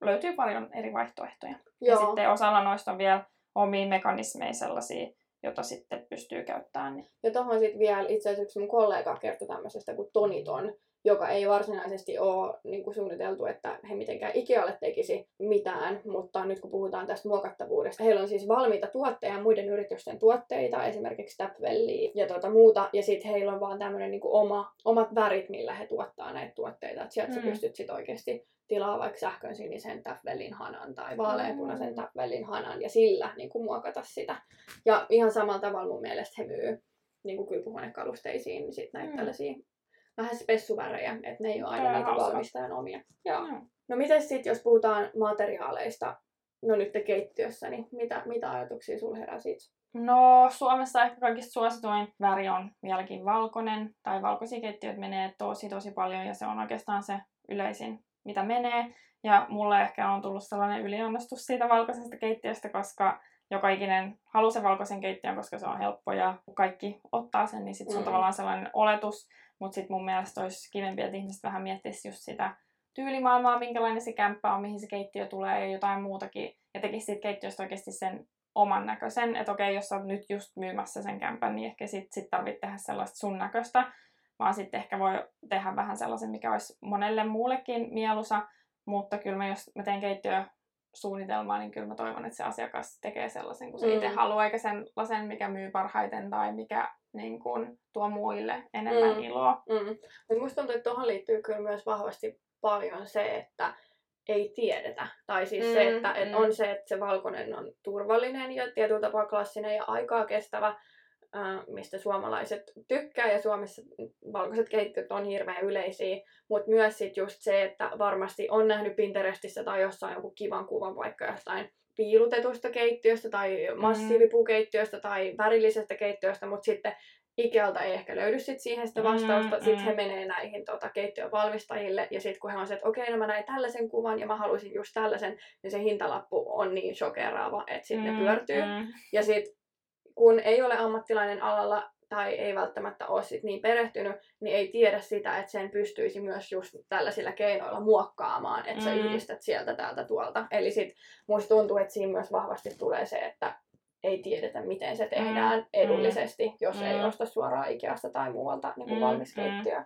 löytyy paljon eri vaihtoehtoja. Ja Joo. sitten osalla noista on vielä omia mekanismeja sellaisia, jota sitten pystyy käyttämään. Niin. Ja tuohon sitten vielä itse asiassa yksi mun kollega kertoi tämmöisestä kuin Toniton, joka ei varsinaisesti ole niin kuin suunniteltu, että he mitenkään Ikealle tekisi mitään, mutta nyt kun puhutaan tästä muokattavuudesta, heillä on siis valmiita tuotteja, muiden yritysten tuotteita, esimerkiksi Tapwellia ja tuota muuta, ja sitten heillä on vaan tämmöinen niin oma, omat värit, millä he tuottaa näitä tuotteita, että sieltä mm. sä pystyt sitten oikeasti tilaa vaikka sähkön sinisen Tapwellin hanan tai vaaleanpunaisen Mm. Tapwellin hanan ja sillä niin kuin muokata sitä. Ja ihan samalla tavalla mun mielestä he myy niin kuin kylpyhuonekalusteisiin niin sit näitä Mm. tällaisia vähän spessuvärejä, että ne ei ole aina niitä valmistajan omia. Joo. Joo. No miten sitten, jos puhutaan materiaaleista, no nyt te keittiössä, niin mitä, mitä ajatuksia sulla herää siitä? No Suomessa ehkä kaikista suosituin väri on vieläkin valkoinen, tai valkoisia keittiöitä menee tosi tosi paljon, ja se on oikeastaan se yleisin, mitä menee. Ja mulle ehkä on tullut sellainen yliannostus siitä valkoisesta keittiöstä, koska joka ikinen haluaa sen valkoisen keittiön, koska se on helppo ja kun kaikki ottaa sen, niin sitten se on Mm. tavallaan sellainen oletus. Mutta sitten mun mielestä olisi kivempi, että ihmiset vähän miettisivät just sitä tyylimaailmaa, minkälainen se kämppä on, mihin se keittiö tulee ja jotain muutakin. Ja tekisi siitä keittiöstä oikeasti sen oman näköisen. Että okei, jos oot nyt just myymässä sen kämpän, niin ehkä sit, sit tarvit tehdä sellaista sun näköistä. Vaan sitten ehkä voi tehdä vähän sellaisen, mikä olisi monelle muullekin mieluisa. Mutta kyllä mä, jos mä teen keittiösuunnitelmaa, niin kyllä mä toivon, että se asiakas tekee sellaisen, kun se Mm. itse haluaa, eikä sellaisen, mikä myy parhaiten tai mikä niin kun, tuo muille enemmän Mm. iloa. Mm. Mut musta tuntuu, että tuohon liittyy kyllä myös vahvasti paljon se, että ei tiedetä. Tai siis mm, se, Mm, että et mm. on se, että se valkoinen on turvallinen ja tietyllä tapaa klassinen ja aikaa kestävä, mistä suomalaiset tykkää ja Suomessa valkoiset keittiöt on hirveän yleisiä, mutta myös sit just se, että varmasti on nähnyt Pinterestissä tai jossain joku kivan kuvan vaikka jostain piilutetusta keittiöstä tai massiivipuukeittiöstä tai värillisestä keittiöstä, mutta sitten Ikealta ei ehkä löydy sit siihen sitä vastausta. Mm, Sitten he mm. menee näihin tota, keittiön valmistajille ja sitten kun he on se, että okei, no mä näin tällaisen kuvan ja mä haluaisin just tällaisen, niin se hintalappu on niin shokeraava, että sitten ne pyörtyy. Mm. Ja sitten kun ei ole ammattilainen alalla tai ei välttämättä ole sit niin perehtynyt, niin ei tiedä sitä, että sen pystyisi myös just tällaisilla keinoilla muokkaamaan, että sä Mm. yhdistät sieltä täältä tuolta. Eli sit musta tuntuu, että siinä myös vahvasti tulee se, että ei tiedetä, miten se tehdään Mm, edullisesti, jos mm. ei osta suoraan Ikeasta tai muualta niin kuin Mm, valmis mm.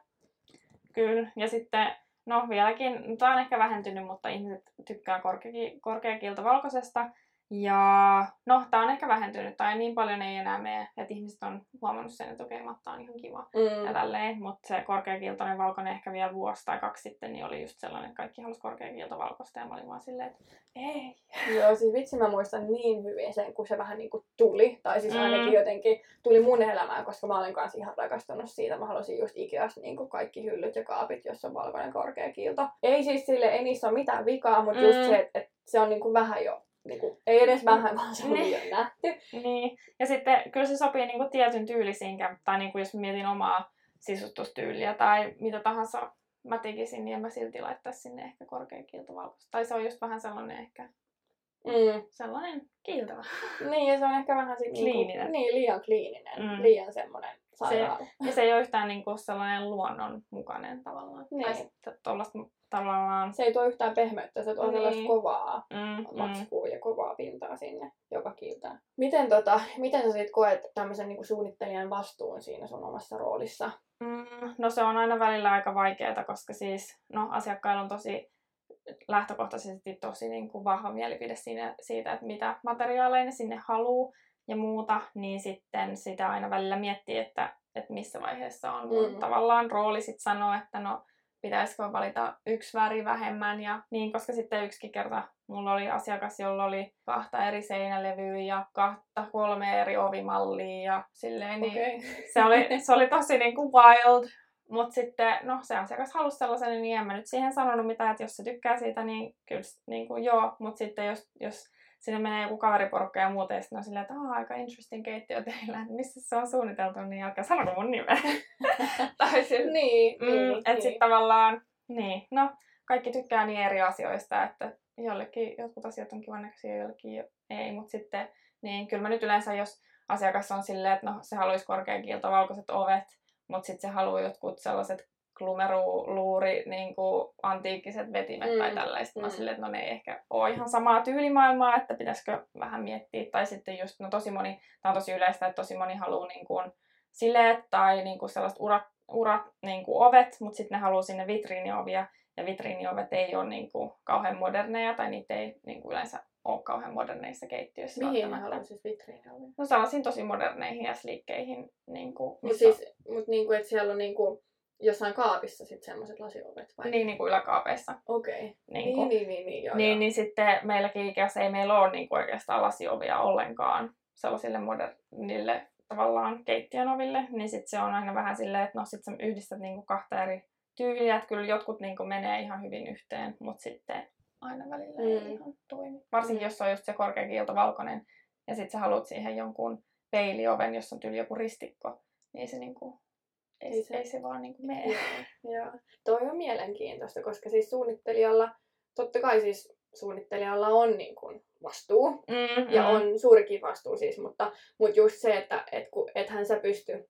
Kyllä. Ja sitten, no vieläkin, tämä on ehkä vähentynyt, mutta ihmiset tykkää korkeaki, korkeakilta valkoisesta. Ja no, tämä on ehkä vähentynyt, tai niin paljon ei enää mene, että ihmiset on huomannut sen, että okei, matta on ihan kiva ja Mm. tälleen. Mutta se korkeakiltainen valkoinen ehkä vielä vuosi tai kaksi sitten, niin oli just sellainen, että kaikki halusi korkeakilta valkoista, ja mä olin vaan silleen, että ei. Joo, siis vitsi mä muistan niin hyvin sen, kun se vähän niinku tuli. Tai siis Mm. ainakin jotenkin tuli mun elämään, koska mä olin kanssa ihan rakastunut siitä. Mä halusin just Ikeasta niinku kaikki hyllyt ja kaapit, jossa on valkoinen korkea kiilto. Ei siis sille, ei niissä ole mitään vikaa, mutta just Mm. se, että et se on niinku vähän jo, niinku, ei edes vähän, vaan se on Niin. jo nähty. Niin. Ja sitten kyllä se sopii niinku tietyn tyylisiin tai niinku jos mietin omaa sisustustyyliä tai mitä tahansa mä tekisin, niin en mä silti laittaisi sinne ehkä korkeakilta valkoista. Tai se on just vähän sellainen ehkä Mm. sellainen kiiltävä. Niin, ja se on ehkä vähän sit Kliininen. Niinku, niin, liian kliininen, Mm. liian semmoinen sairaala. Ja se ei ole yhtään niinku sellainen luonnon mukainen tavallaan. Niin. Tai tuollaista tavallaan... Se ei tuo yhtään pehmeyttä, se tuo Niin. sellaista kovaa Mm, mm. matskua ja kovaa pintaa sinne joka kiiltään. Miten, tota, miten sä sit koet tämmöisen niinku suunnittelijan vastuun siinä sun omassa roolissa? Mm, no se on aina välillä aika vaikeaa, koska siis no, asiakkailla on tosi lähtökohtaisesti tosi niin kuin vahva mielipide siinä, siitä, että mitä materiaaleja ne sinne haluaa. Ja muuta, niin sitten sitä aina välillä miettii, että, että missä vaiheessa on mun Mm. tavallaan rooli sitten sanoa, että no pitäisikö valita yksi väri vähemmän ja niin, koska sitten yksikin kerta mulla oli asiakas, jolla oli kahta eri seinälevyä ja kahta kolme eri ovimallia ja silleen, niin Okei. se oli, se oli tosi niin kuin wild, mutta sitten, no se asiakas halusi sellaisen, niin en mä nyt siihen sanonut mitään, että jos se tykkää siitä, niin kyllä niin kuin joo, mutta sitten jos, jos sinne menee joku kaveriporukka ja muuta, ja sitten on silleen, että Aa, aika interesting keittiö teillä, että missä se on suunniteltu, niin älkää sanoko mun nimeä. tai sitten, Niin, mm, niin, että niin. sitten tavallaan, niin, no, kaikki tykkää niin eri asioista, että jollekin jotkut asiat on kivan näköisiä, jollekin jo- ei, mutta sitten, niin kyllä mä nyt yleensä, jos asiakas on silleen, että no, se haluaisi korkeakiilto valkoiset ovet, mutta sitten se haluaa jotkut sellaiset klumeru, luuri, niin kuin antiikkiset vetimet mm, tai tällaista. Mä mm. silleen, että no ne ei ehkä ole ihan samaa tyylimaailmaa, että pitäisikö vähän miettiä. Tai sitten just, no tosi moni, tämä on tosi yleistä, että tosi moni haluaa niin kuin sileet tai niin kuin sellaiset urat, urat niin kuin ovet, mutta sitten ne haluaa sinne vitriiniovia. Ja vitriiniovet ei ole niin kuin kauhean moderneja, tai niitä ei niin kuin yleensä ole kauhean moderneissa keittiöissä. Mihin ne haluaa siis vitriiniovia? No sellaisiin tosi moderneihin ja sliikkeihin. Niin kuin, Mutta siis, mut niinku, että siellä on niinku jossain kaapissa sit semmoiset lasiovet vai? Niin, niin kuin yläkaapeissa. Okei. Okay. Niin, Niin, kuin, niin, niin, niin, joo, niin, joo. niin sitten meilläkin Ikeassa ei meillä ole niin kuin oikeastaan lasiovia ollenkaan sellaisille modernille tavallaan keittiön oville, niin sitten se on aina vähän silleen, että no sit sä yhdistät niin kuin kahta eri tyyliä, että kyllä jotkut niin kuin menee ihan hyvin yhteen, mutta sitten aina välillä mm. ei ihan toimi. Varsinkin Mm. jos on just se korkeakiilto valkoinen ja sitten sä haluat siihen jonkun peilioven, jos on tyyli joku ristikko, niin se, niin kuin, ei, se- ei se vaan niin kuin mene. Joo, joo. Toi on mielenkiintoista, koska siis suunnittelijalla, totta kai siis suunnittelijalla on niin kuin vastuu, Mm, ja on suurikin vastuu siis, mutta, mutta just se, että et, kun, ethän sä pysty,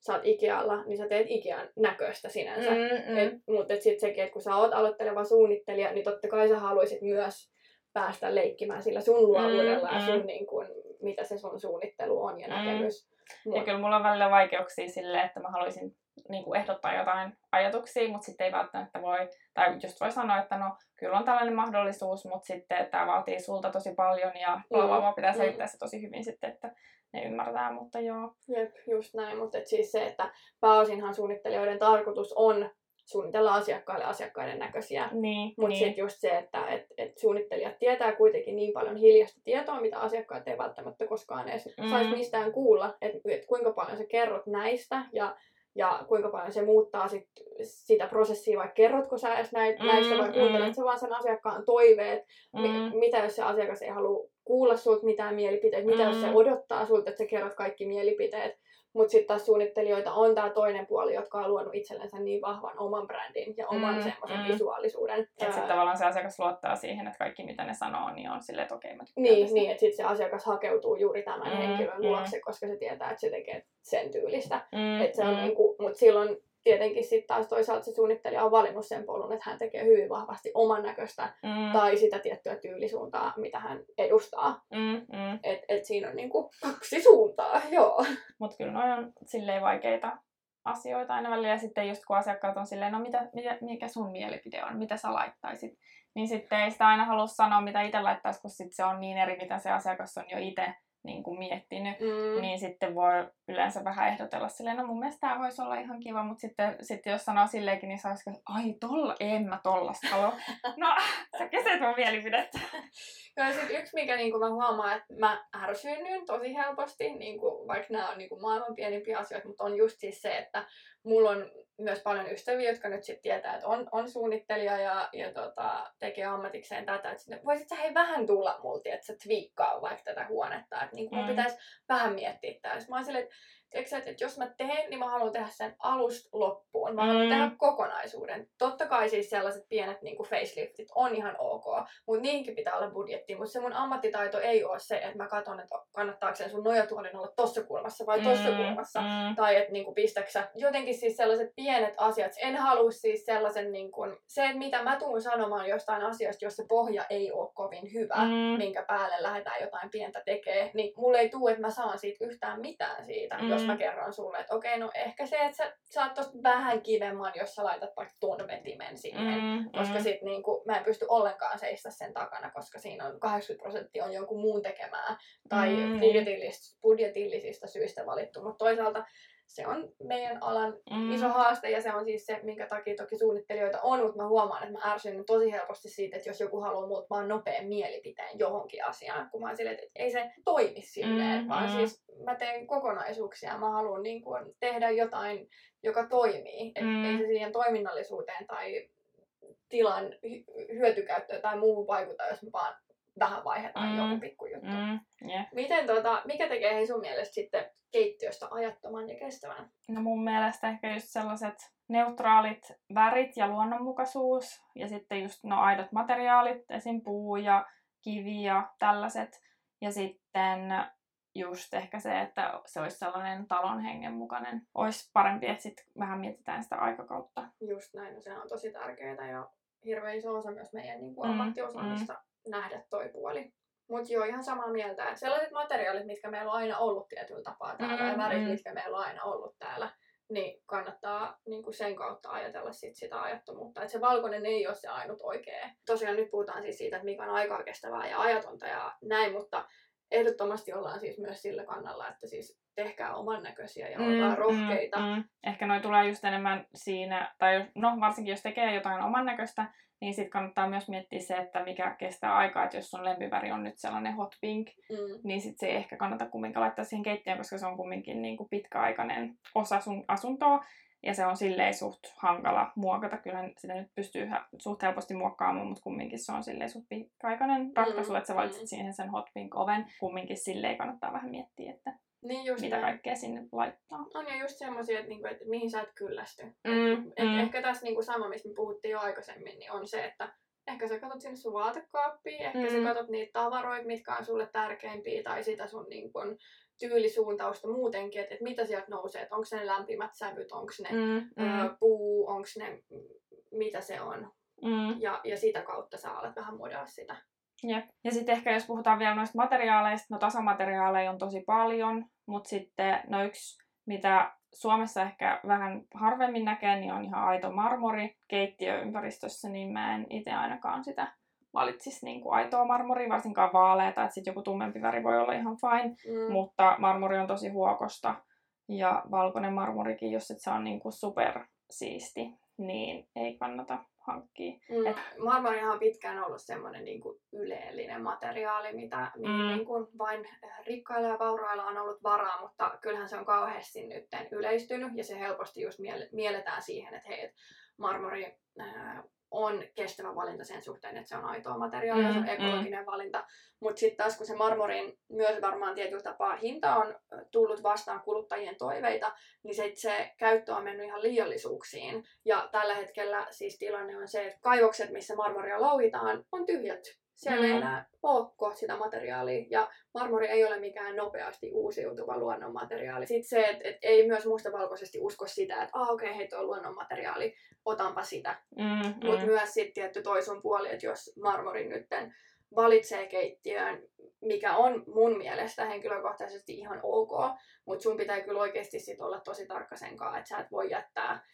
sä oot Ikealla, niin sä teet Ikean näköistä sinänsä. Mm, mm. Et, mutta et sitten sekin, että kun sä oot aloitteleva suunnittelija, niin totta kai sä haluaisit myös päästä leikkimään sillä sun luovuudella Mm, ja mm. sun niin kun, mitä se sun suunnittelu on ja Mm. näkemys. Ja Mut- kyllä mulla on välillä vaikeuksia sille, että mä haluaisin niin kuin ehdottaa jotain ajatuksia, mutta sitten ei välttämättä voi, tai just voi sanoa, että no kyllä on tällainen mahdollisuus, mutta sitten tämä vaatii sulta tosi paljon ja bla bla bla, pitää Mm, selittää se tosi hyvin sitten, että ne ymmärtää, mutta joo. Jep, just näin, mutta et siis se, että pääosinhan suunnittelijoiden tarkoitus on suunnitella asiakkaille asiakkaiden näköisiä. Niin, Mutta niin. sitten just se, että et, et suunnittelijat tietää kuitenkin niin paljon hiljaista tietoa, mitä asiakkaat ei välttämättä koskaan edes Mm. saisi mistään kuulla, että et kuinka paljon sä kerrot näistä ja, ja kuinka paljon se muuttaa sit, sitä prosessia, vai kerrotko sä edes näitä, Mm, näistä vai mm. kuuntelet sä vaan sen asiakkaan toiveet, Mm. Mi- mitä jos se asiakas ei halua kuulla sulta mitään mielipiteitä, mitä jos se Mm. odottaa sulta, että sä kerrot kaikki mielipiteet. Mutta sitten taas suunnittelijoita on tämä toinen puoli, jotka on luonut itsellensä niin vahvan oman brändin ja oman Mm, semmoisen mm. visuaalisuuden. Että sitten tavallaan se asiakas luottaa siihen, että kaikki mitä ne sanoo, niin on silleen, että okei mä tykkään Niin, tästä. niin että sitten se asiakas hakeutuu juuri tämän Mm, henkilön mm. luokse, koska se tietää, että se tekee sen tyylistä. Mm, Et se on mm. niinku, mutta silloin tietenkin sitten taas toisaalta se suunnittelija on valinnut sen polun, että hän tekee hyvin vahvasti oman näköistä mm, tai sitä tiettyä tyylisuuntaa, mitä hän edustaa. mm, mm. Et, et siinä on niinku kaksi suuntaa, joo. Mutta kyllä noi on silleen vaikeita asioita aina välillä. Ja sitten just kun asiakkaat on silleen, no mitä, mitä, mikä sun mielipide on, mitä sä laittaisit. Niin sitten ei sitä aina halua sanoa, mitä itse laittaisi, kun sit se on niin eri, mitä se asiakas on jo itse niin kuin miettinyt. Mm. Niin sitten voi yleensä vähän ehdotella silleen, no mun mielestä tämä voisi olla ihan kiva, mutta sitten, sitten jos sanoo silleenkin, niin saisiko, ai tolla, en mä tollasta halua. No, sä kysyt mun mielipidettä. Ja sit yksi, mikä niinku mä huomaan, että mä ärsyynnyn tosi helposti, niinku, vaikka nämä on niinku maailman pienimpiä asioita, mutta on just siis se, että mulla on myös paljon ystäviä, jotka nyt sitten tietää, että on, on suunnittelija ja, ja tota, tekee ammatikseen tätä. Että sitten, voisit sä hei vähän tulla multi, että sä twiikkaa vaikka tätä huonetta, että niinku, mun Mm. pitäisi vähän miettiä. Sitten mä oon silleen, että tiedätkö, että että jos mä teen, niin mä haluan tehdä sen alusta loppuun. Mä haluan Mm. tehdä kokonaisuuden. Totta kai siis sellaiset pienet niin kuin faceliftit on ihan ok, mutta niihinkin pitää olla budjetti. Mutta se mun ammattitaito ei ole se, että mä katson, että kannattaako sen sun nojatuolin olla tossa kulmassa vai tossa kulmassa. Mm, Tai että niinku pistäksä jotenkin siis sellaiset pienet asiat. En halua siis sellaisen, niinku, se, että mitä mä tuun sanomaan jostain asiasta, jos se pohja ei ole kovin hyvä, mm, minkä päälle lähdetään jotain pientä tekee, niin mulle ei tule, että mä saan siitä yhtään mitään siitä, Mm. Jos mä kerron sulle, että okei, no ehkä se, että sä saat tosta vähän kivemman, jos sä laitat vaikka ton vetimen siihen. Mm, Koska mm. sit niinku, mä en pysty ollenkaan seistä sen takana, koska siinä on 80 prosenttia on jonkun muun tekemää tai Mm, budjetillis, budjetillisista syistä valittu. Mutta toisaalta se on meidän alan Mm. iso haaste ja se on siis se, minkä takia toki suunnittelijoita on, mutta mä huomaan, että mä ärsyn tosi helposti siitä, että jos joku haluaa multa vaan nopean mielipiteen johonkin asiaan, kun mä oon silleen, että ei se toimi silleen, Mm, vaan mm. siis mä teen kokonaisuuksia, mä haluan niin kuin tehdä jotain, joka toimii, että Mm. ei se siihen toiminnallisuuteen tai tilan hy- hyötykäyttöön tai muuhun vaikuta, jos me vaan vähän vaihdetaan Mm. joku pikkujuttu. Mm, yeah. Miten tota, mikä tekee hei sun mielestä sitten keittiöstä ajattoman ja kestävän? No mun mielestä ehkä just sellaiset neutraalit värit ja luonnonmukaisuus. Ja sitten just no aidot materiaalit, esim. puu ja kivi ja tällaiset. Ja sitten just ehkä se, että se olisi sellainen talon hengen mukainen. Olisi parempi, että sitten vähän mietitään sitä aikakautta. Just näin, no sehän on tosi tärkeää ja hirveän iso osa myös meidän niin kuin Mm, ammattiosaamista nähdä toi puoli. Mutta joo, ihan samaa mieltä, että sellaiset materiaalit, mitkä meillä on aina ollut tietyllä tapaa täällä, Mm, ja värit, mm. mitkä meillä on aina ollut täällä, niin kannattaa niin kuin sen kautta ajatella sit sitä ajattomuutta. Että se valkoinen ei ole se ainut oikea. Tosiaan nyt puhutaan siis siitä, että mikä on aikaa kestävää ja ajatonta ja näin, mutta ehdottomasti ollaan siis myös sillä kannalla, että siis tehkää oman näköisiä ja olkaa rohkeita. Mm, mm. Ehkä noi tulee just enemmän siinä, tai no varsinkin jos tekee jotain oman näköistä, niin sitten kannattaa myös miettiä se, että mikä kestää aikaa, että jos sun lempiväri on nyt sellainen hot pink, Mm. niin sit se ei ehkä kannata kumminkaan laittaa siihen keittiöön, koska se on kumminkin niin kuin pitkäaikainen osa sun asuntoa, ja se on silleen suht hankala muokata. Kyllä sitä nyt pystyy suht helposti muokkaamaan, mutta kumminkin se on silleen suht pitkäaikainen ratkaisu, Mm, että sä valitset mm. siihen sen hot pink oven. Kumminkin silleen kannattaa vähän miettiä, että Niin just mitä näin. kaikkea sinne laittaa. On ja just semmoisia, että, niinku, että mihin sä et kyllästy. Mm, et mm. Ehkä tässä niinku sama, mistä me puhuttiin jo aikaisemmin, niin on se, että ehkä sä katsot sinne sun vaatekaappiin, ehkä Mm. sä katsot niitä tavaroita, mitkä on sulle tärkeimpiä, tai sitä sun niinku, tyylisuuntausta muutenkin, että, että mitä sieltä nousee, että onko ne lämpimät sävyt, onko ne Mm, mm. mm, puu, onko ne, mitä se on. mm. Ja, ja sitä kautta sä alat vähän modaa sitä. Jep. Ja sitten ehkä jos puhutaan vielä noista materiaaleista, no tasamateriaaleja on tosi paljon, mutta sitten no yksi, mitä Suomessa ehkä vähän harvemmin näkee, niin on ihan aito marmori keittiöympäristössä, niin mä en itse ainakaan sitä valitsisi niin kuin aitoa marmoria, varsinkaan vaaleita, että sitten joku tummempi väri voi olla ihan fine, Mm. mutta marmori on tosi huokosta ja valkoinen marmorikin, jos et se on niin kuin super siisti, niin ei kannata hankkia. Mm. Et- Marmorihan on pitkään ollut semmoinen niin kuin yleellinen materiaali, mitä Mm. niin kuin vain rikkailla ja vaurailla on ollut varaa, mutta kyllähän se on kauheasti nyt yleistynyt ja se helposti just miele- mielletään siihen, että hei, et marmori ää, on kestävä valinta sen suhteen, että se on aitoa materiaalia, se on Mm, ekologinen valinta. Mutta sitten taas kun se marmorin myös varmaan tietyllä tapaa hinta on tullut vastaan kuluttajien toiveita, niin sit se käyttö on mennyt ihan liiallisuuksiin. Ja tällä hetkellä siis tilanne on se, että kaivokset, missä marmoria louhitaan, on tyhjät. Siellä ei Mm. enää ole sitä materiaalia, ja marmori ei ole mikään nopeasti uusiutuva luonnonmateriaali. Sitten se, että et ei myös mustavalkoisesti usko sitä, että ah, okei, okay, hei, tuo on luonnonmateriaali, otanpa sitä. Mm, Mutta mm. myös sitten tietty toisun puoli, että jos marmori nytten valitsee keittiöön, mikä on mun mielestä henkilökohtaisesti ihan ok, mutta sun pitää kyllä oikeasti sit olla tosi tarkka sen kanssa, että sä et voi jättää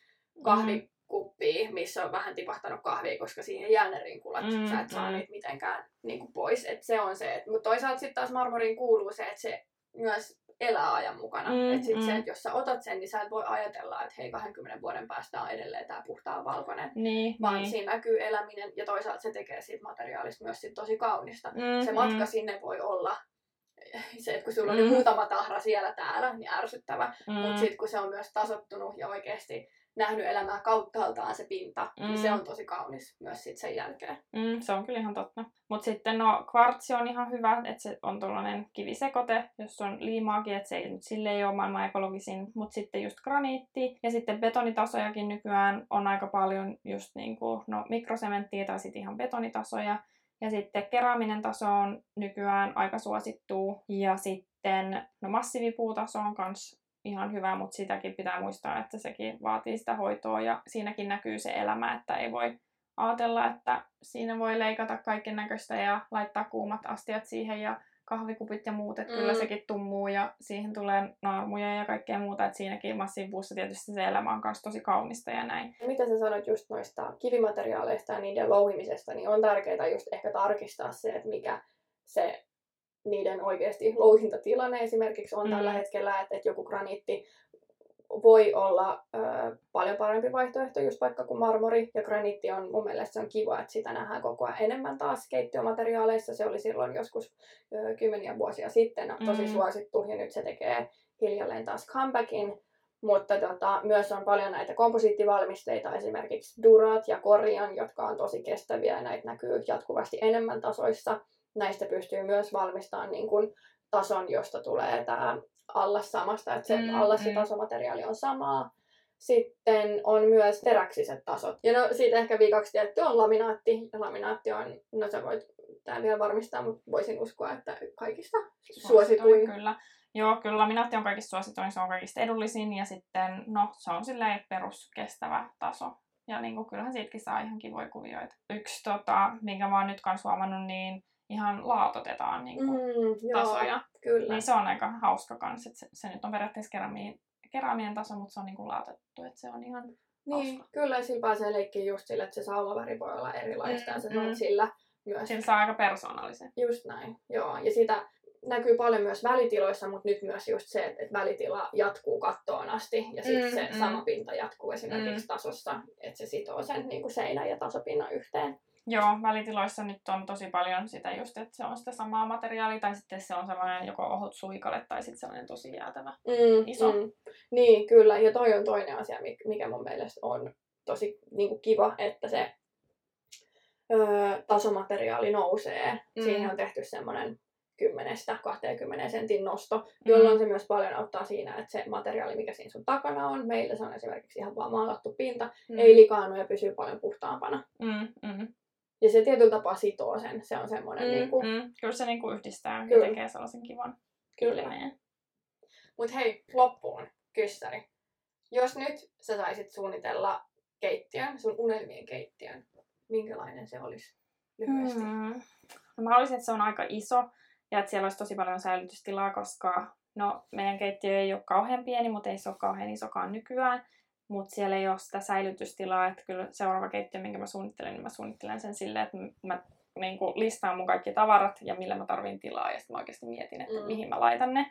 kahvikuppia, missä on vähän tipahtanut kahvia, koska siihen jää ne rinkulat, Mm, sä et saa mm. niitä mitenkään niin pois. Et se on se, mutta toisaalta sitten taas marmoriin kuuluu se, että se myös elää ajan mukana. Mm, et sit se, mm. että jos sä otat sen, niin sä et voi ajatella, että hei 20 vuoden päästä on edelleen tämä puhtaan valkoinen Niin, vaan niin. siinä näkyy eläminen ja toisaalta se tekee siitä materiaalista myös sit tosi kaunista. Mm, Se matka mm, sinne voi olla se, että kun sulla on Mm. mm. muutama tahra siellä täällä, niin ärsyttävä. mm, Mutta sitten kun se on myös tasottunut ja oikeasti nähnyt elämää kauttaaltaan se pinta, mm. niin se Mm. on tosi kaunis myös sit sen jälkeen. mm, se on kyllä ihan totta. Mutta sitten no kvartsi on ihan hyvä, että se on tuollainen kivisekote, jos on liimaakin, että se ei nyt sille ei ole maailman ekologisin. Mutta sitten just graniitti ja sitten betonitasojakin nykyään on aika paljon just niinku, no mikrosementtiä tai sitten ihan betonitasoja. Ja sitten keraaminen taso on nykyään aika suosittu. Ja sitten no massiivipuutaso on kans ihan hyvä, mutta sitäkin pitää muistaa, että sekin vaatii sitä hoitoa ja siinäkin näkyy se elämä, että ei voi ajatella, että siinä voi leikata kaiken näköistä ja laittaa kuumat astiat siihen ja kahvikupit ja muut, että Mm. kyllä sekin tummuu ja siihen tulee naarmuja ja kaikkea muuta, että siinäkin massiivipuussa tietysti se elämä on myös tosi kaunista ja näin. Mitä sä sanoit just noista kivimateriaaleista ja niiden louhimisesta, niin on tärkeää just ehkä tarkistaa se, että mikä se niiden oikeasti louhintatilanne esimerkiksi on Mm. tällä hetkellä, että, että joku graniitti voi olla ö, paljon parempi vaihtoehto just vaikka kuin marmori. Ja graniitti on mun mielestä se on kiva, että sitä nähdään koko ajan enemmän taas keittiömateriaaleissa. Se oli silloin joskus ö, kymmeniä vuosia sitten tosi Mm. suosittu ja nyt se tekee hiljalleen taas comebackin. Mutta tota, myös on paljon näitä komposiittivalmisteita, esimerkiksi Durat ja Korian, jotka on tosi kestäviä ja näitä näkyy jatkuvasti enemmän tasoissa. Näistä pystyy myös valmistamaan niin kuin tason, josta tulee tämä allas samasta, että se Mm, allas ja mm. tasomateriaali on samaa. Sitten on myös teräksiset tasot. Ja no siitä ehkä viikaksi tietty on laminaatti. Ja laminaatti on, no sä voit tää vielä varmistaa, mutta voisin uskoa, että kaikista suosituin. Kyllä. Joo, kyllä laminaatti on kaikista suosituin, se on kaikista edullisin ja sitten, no, se on silleen peruskestävä taso. Ja niin kuin, kyllähän siitäkin saa ihan kivoja kuvioita. Yksi, tota, minkä mä oon nyt kanssa huomannut, niin ihan laatotetaan niin kuin, Mm, joo, tasoja. kyllä. Niin se on aika hauska kans, että se, se nyt on periaatteessa keramiin, keraaminen taso, mutta se on niin kuin laatotettu, että se on ihan Niin, hauska. kyllä sillä pääsee leikkiin just sillä, että se saumaväri voi olla erilaista ja sä Mm, mm. sillä myös. Sillä saa aika persoonallisen. Just näin, joo. Ja sitä näkyy paljon myös välitiloissa, mutta nyt myös just se, että, välitila jatkuu kattoon asti ja sitten Mm, se mm. sama pinta jatkuu esimerkiksi tasossa, että se sitoo sen niin kuin seinän ja tasopinnan yhteen. Joo, välitiloissa nyt on tosi paljon sitä just, että se on sitä samaa materiaalia, tai sitten se on sellainen joko ohut suikale, tai sitten sellainen tosi jäätävä. Mm, Iso. Mm. Niin, kyllä. Ja toi on toinen asia, mik- mikä mun mielestä on tosi niin kuin kiva, että se öö, tasomateriaali nousee. Mm. Mm. Siihen on tehty semmoinen 10-20 sentin nosto, jolloin se myös paljon auttaa siinä, että se materiaali, mikä siinä sun takana on, meillä se on esimerkiksi ihan vaan maalattu pinta, mm. ei likaannu ja pysyy paljon puhtaampana. Mm, mm, Ja se tietyllä tapaa sitoo sen, se on semmoinen mm, niin kuin, mm. Kyllä se niinku yhdistää Kyllä. ja tekee sellaisen kivan kyllä. näin. Mut hei, loppuun kyssäri. Jos nyt sä saisit suunnitella keittiön, sun unelmien keittiön, minkälainen se olisi lyhyesti? Hmm. No, mä haluaisin, että se on aika iso ja että siellä olisi tosi paljon säilytystilaa, koska no, meidän keittiö ei ole kauhean pieni, mutta ei se ole kauhean isokaan nykyään. Mutta siellä ei ole sitä säilytystilaa, että kyllä seuraava keittiö, minkä mä suunnittelen, niin mä suunnittelen sen silleen, että mä niin kuin listaan mun kaikki tavarat ja millä mä tarvin tilaa ja sitten mä oikeasti mietin, että Mm. mihin mä laitan ne.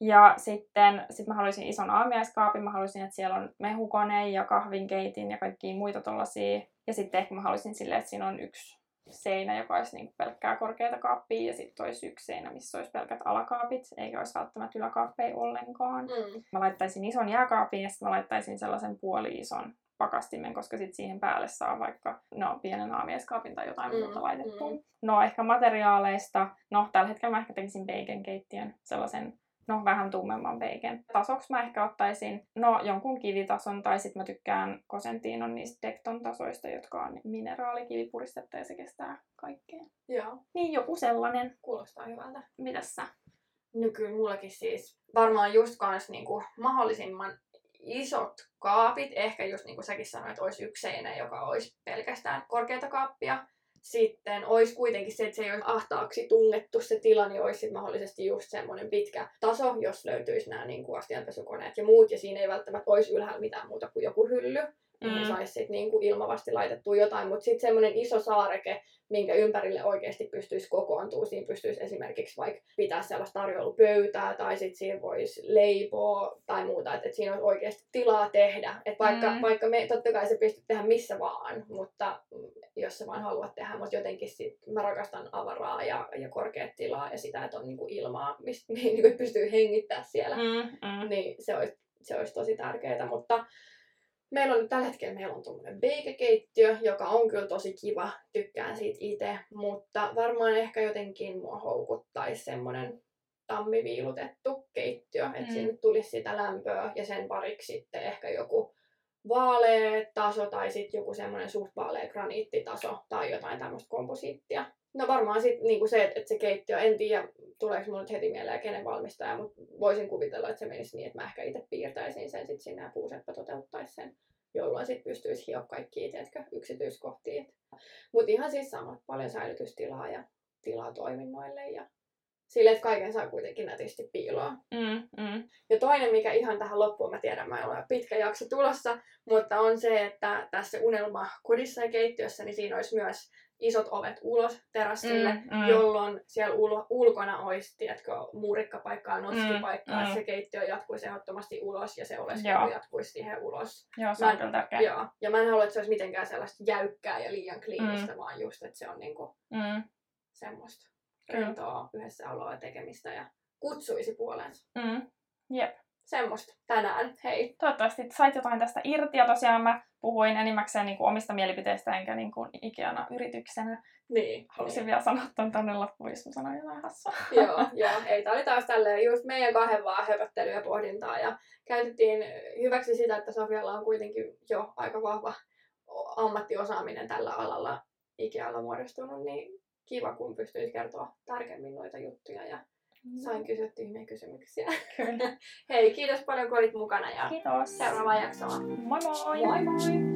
Ja sitten sit mä haluaisin ison aamiaiskaapin, mä haluaisin, että siellä on mehukone ja kahvinkeitin ja kaikkia muita tollasia. Ja sitten ehkä mä haluaisin silleen, että siinä on yksi seinä, joka olisi niin pelkkää korkeata kaappia ja sitten olisi yksi seinä, missä olisi pelkät alakaapit, eikä olisi välttämättä yläkaappeja ollenkaan. Mm. Mä laittaisin ison jääkaapin ja sitten mä laittaisin sellaisen puoli-ison pakastimen, koska sitten siihen päälle saa vaikka no, pienen aamieskaapin tai jotain Mm, mm, muuta laitettua. mm. Mm. No ehkä materiaaleista, no tällä hetkellä mä ehkä tekisin bacon-keittiön, sellaisen no vähän tummemman bacon. Tasoksi mä ehkä ottaisin no jonkun kivitason tai sitten mä tykkään Cosentinon niistä Decton tasoista, jotka on mineraalikivipuristetta ja se kestää kaikkea. Joo, Niin joku sellainen. kuulostaa hyvältä. Mitäs sä? No kyllä mullakin siis varmaan just kans niinku mahdollisimman isot kaapit. Ehkä just niin kuin säkin sanoit, olisi yksi seinä, joka olisi pelkästään korkeata kaappia. Sitten olisi kuitenkin se, että se ei olisi ahtaaksi tungettu se tila, niin olisi mahdollisesti just semmoinen pitkä taso, jos löytyisi nämä niin kuin astianpesukoneet ja muut, ja siinä ei välttämättä olisi ylhäällä mitään muuta kuin joku hylly, mihin Mm. saisi sit niin kuin ilmavasti laitettua jotain, mutta sitten semmoinen iso saareke, minkä ympärille oikeasti pystyisi kokoontua. Siinä pystyisi esimerkiksi vaikka pitää sellaista tarjoulupöytää tai sitten siinä voisi leipoa tai muuta, että et siinä olisi oikeasti tilaa tehdä. Et vaikka, Mm. vaikka me, totta kai se pystyt tehdä missä vaan, mutta mm, jos sä vaan haluat tehdä, mutta jotenkin sit mä rakastan avaraa ja, ja korkeat tilaa ja sitä, että on niinku ilmaa, mistä niinku pystyy hengittämään siellä Mm, mm. niin se olisi, se olisi tosi tärkeää, mutta meillä on tällä hetkellä meillä on tuommoinen beikekeittiö, joka on kyllä tosi kiva, tykkään siitä itse, mutta varmaan ehkä jotenkin mua houkuttaisi semmoinen tammiviilutettu keittiö, että Mm. sinne tulisi sitä lämpöä ja sen pariksi sitten ehkä joku vaalea taso tai sitten joku semmoinen suht vaalea graniittitaso tai jotain tämmöistä komposiittia. No varmaan sitten niinku se, että et se keittiö, en tiedä tuleeko mulle nyt heti mieleen kenen valmistaja, mutta voisin kuvitella, että se menisi niin, että mä ehkä itse piirtäisin sen sitten sinne ja puuseppä toteuttaisi sen, jolloin sitten pystyisi hioa kaikkia tiedätkö, yksityiskohtia. Mutta ihan siis samat, paljon säilytystilaa ja tilaa toiminnoille ja Silleen, että kaiken saa kuitenkin nätisti piiloon. Mm, mm. Ja toinen, mikä ihan tähän loppuun, mä tiedän, mä olen pitkä jakso tulossa, mutta on se, että tässä unelmakodissa ja keittiössä, niin siinä olisi myös isot ovet ulos terassille, Mm, mm. jolloin siellä ul- ulkona olisi, tiedätkö, muurikkapaikkaa, noskipaikkaa, Mm, mm. se keittiö jatkuisi ehdottomasti ulos ja se oleskelu Joo. jatkuisi siihen ulos. Joo, se on kyllä tärkeä. Joo. Ja mä en halua, että se olisi mitenkään sellaista jäykkää ja liian kliinistä, vaan just, että se on niinku Mm, semmoista rentoa yhdessä oloa tekemistä ja kutsuisi puoleensa. mm. Jep. Semmoista tänään. Hei. Toivottavasti sait jotain tästä irti ja tosiaan mä puhuin enimmäkseen niin kuin omista mielipiteistä enkä niin kuin Ikeana yrityksenä. Niin. Haluaisin vielä sanoa ton tonne loppuun, jos mä sanoin jotain hassua. joo, joo. Ei, tää oli taas tälleen just meidän kahden vaan höpöttelyä ja pohdintaa. Ja käytettiin hyväksi sitä, että Sofialla on kuitenkin jo aika vahva ammattiosaaminen tällä alalla Ikealla muodostunut, niin kiva, kun pystyisi kertoa tarkemmin noita juttuja ja sain kysyä tyhmiä kysymyksiä. Kyllä. Hei, kiitos paljon kun olit mukana ja Kiitos. seuraavaan jaksoon. Moi moi! Moi moi!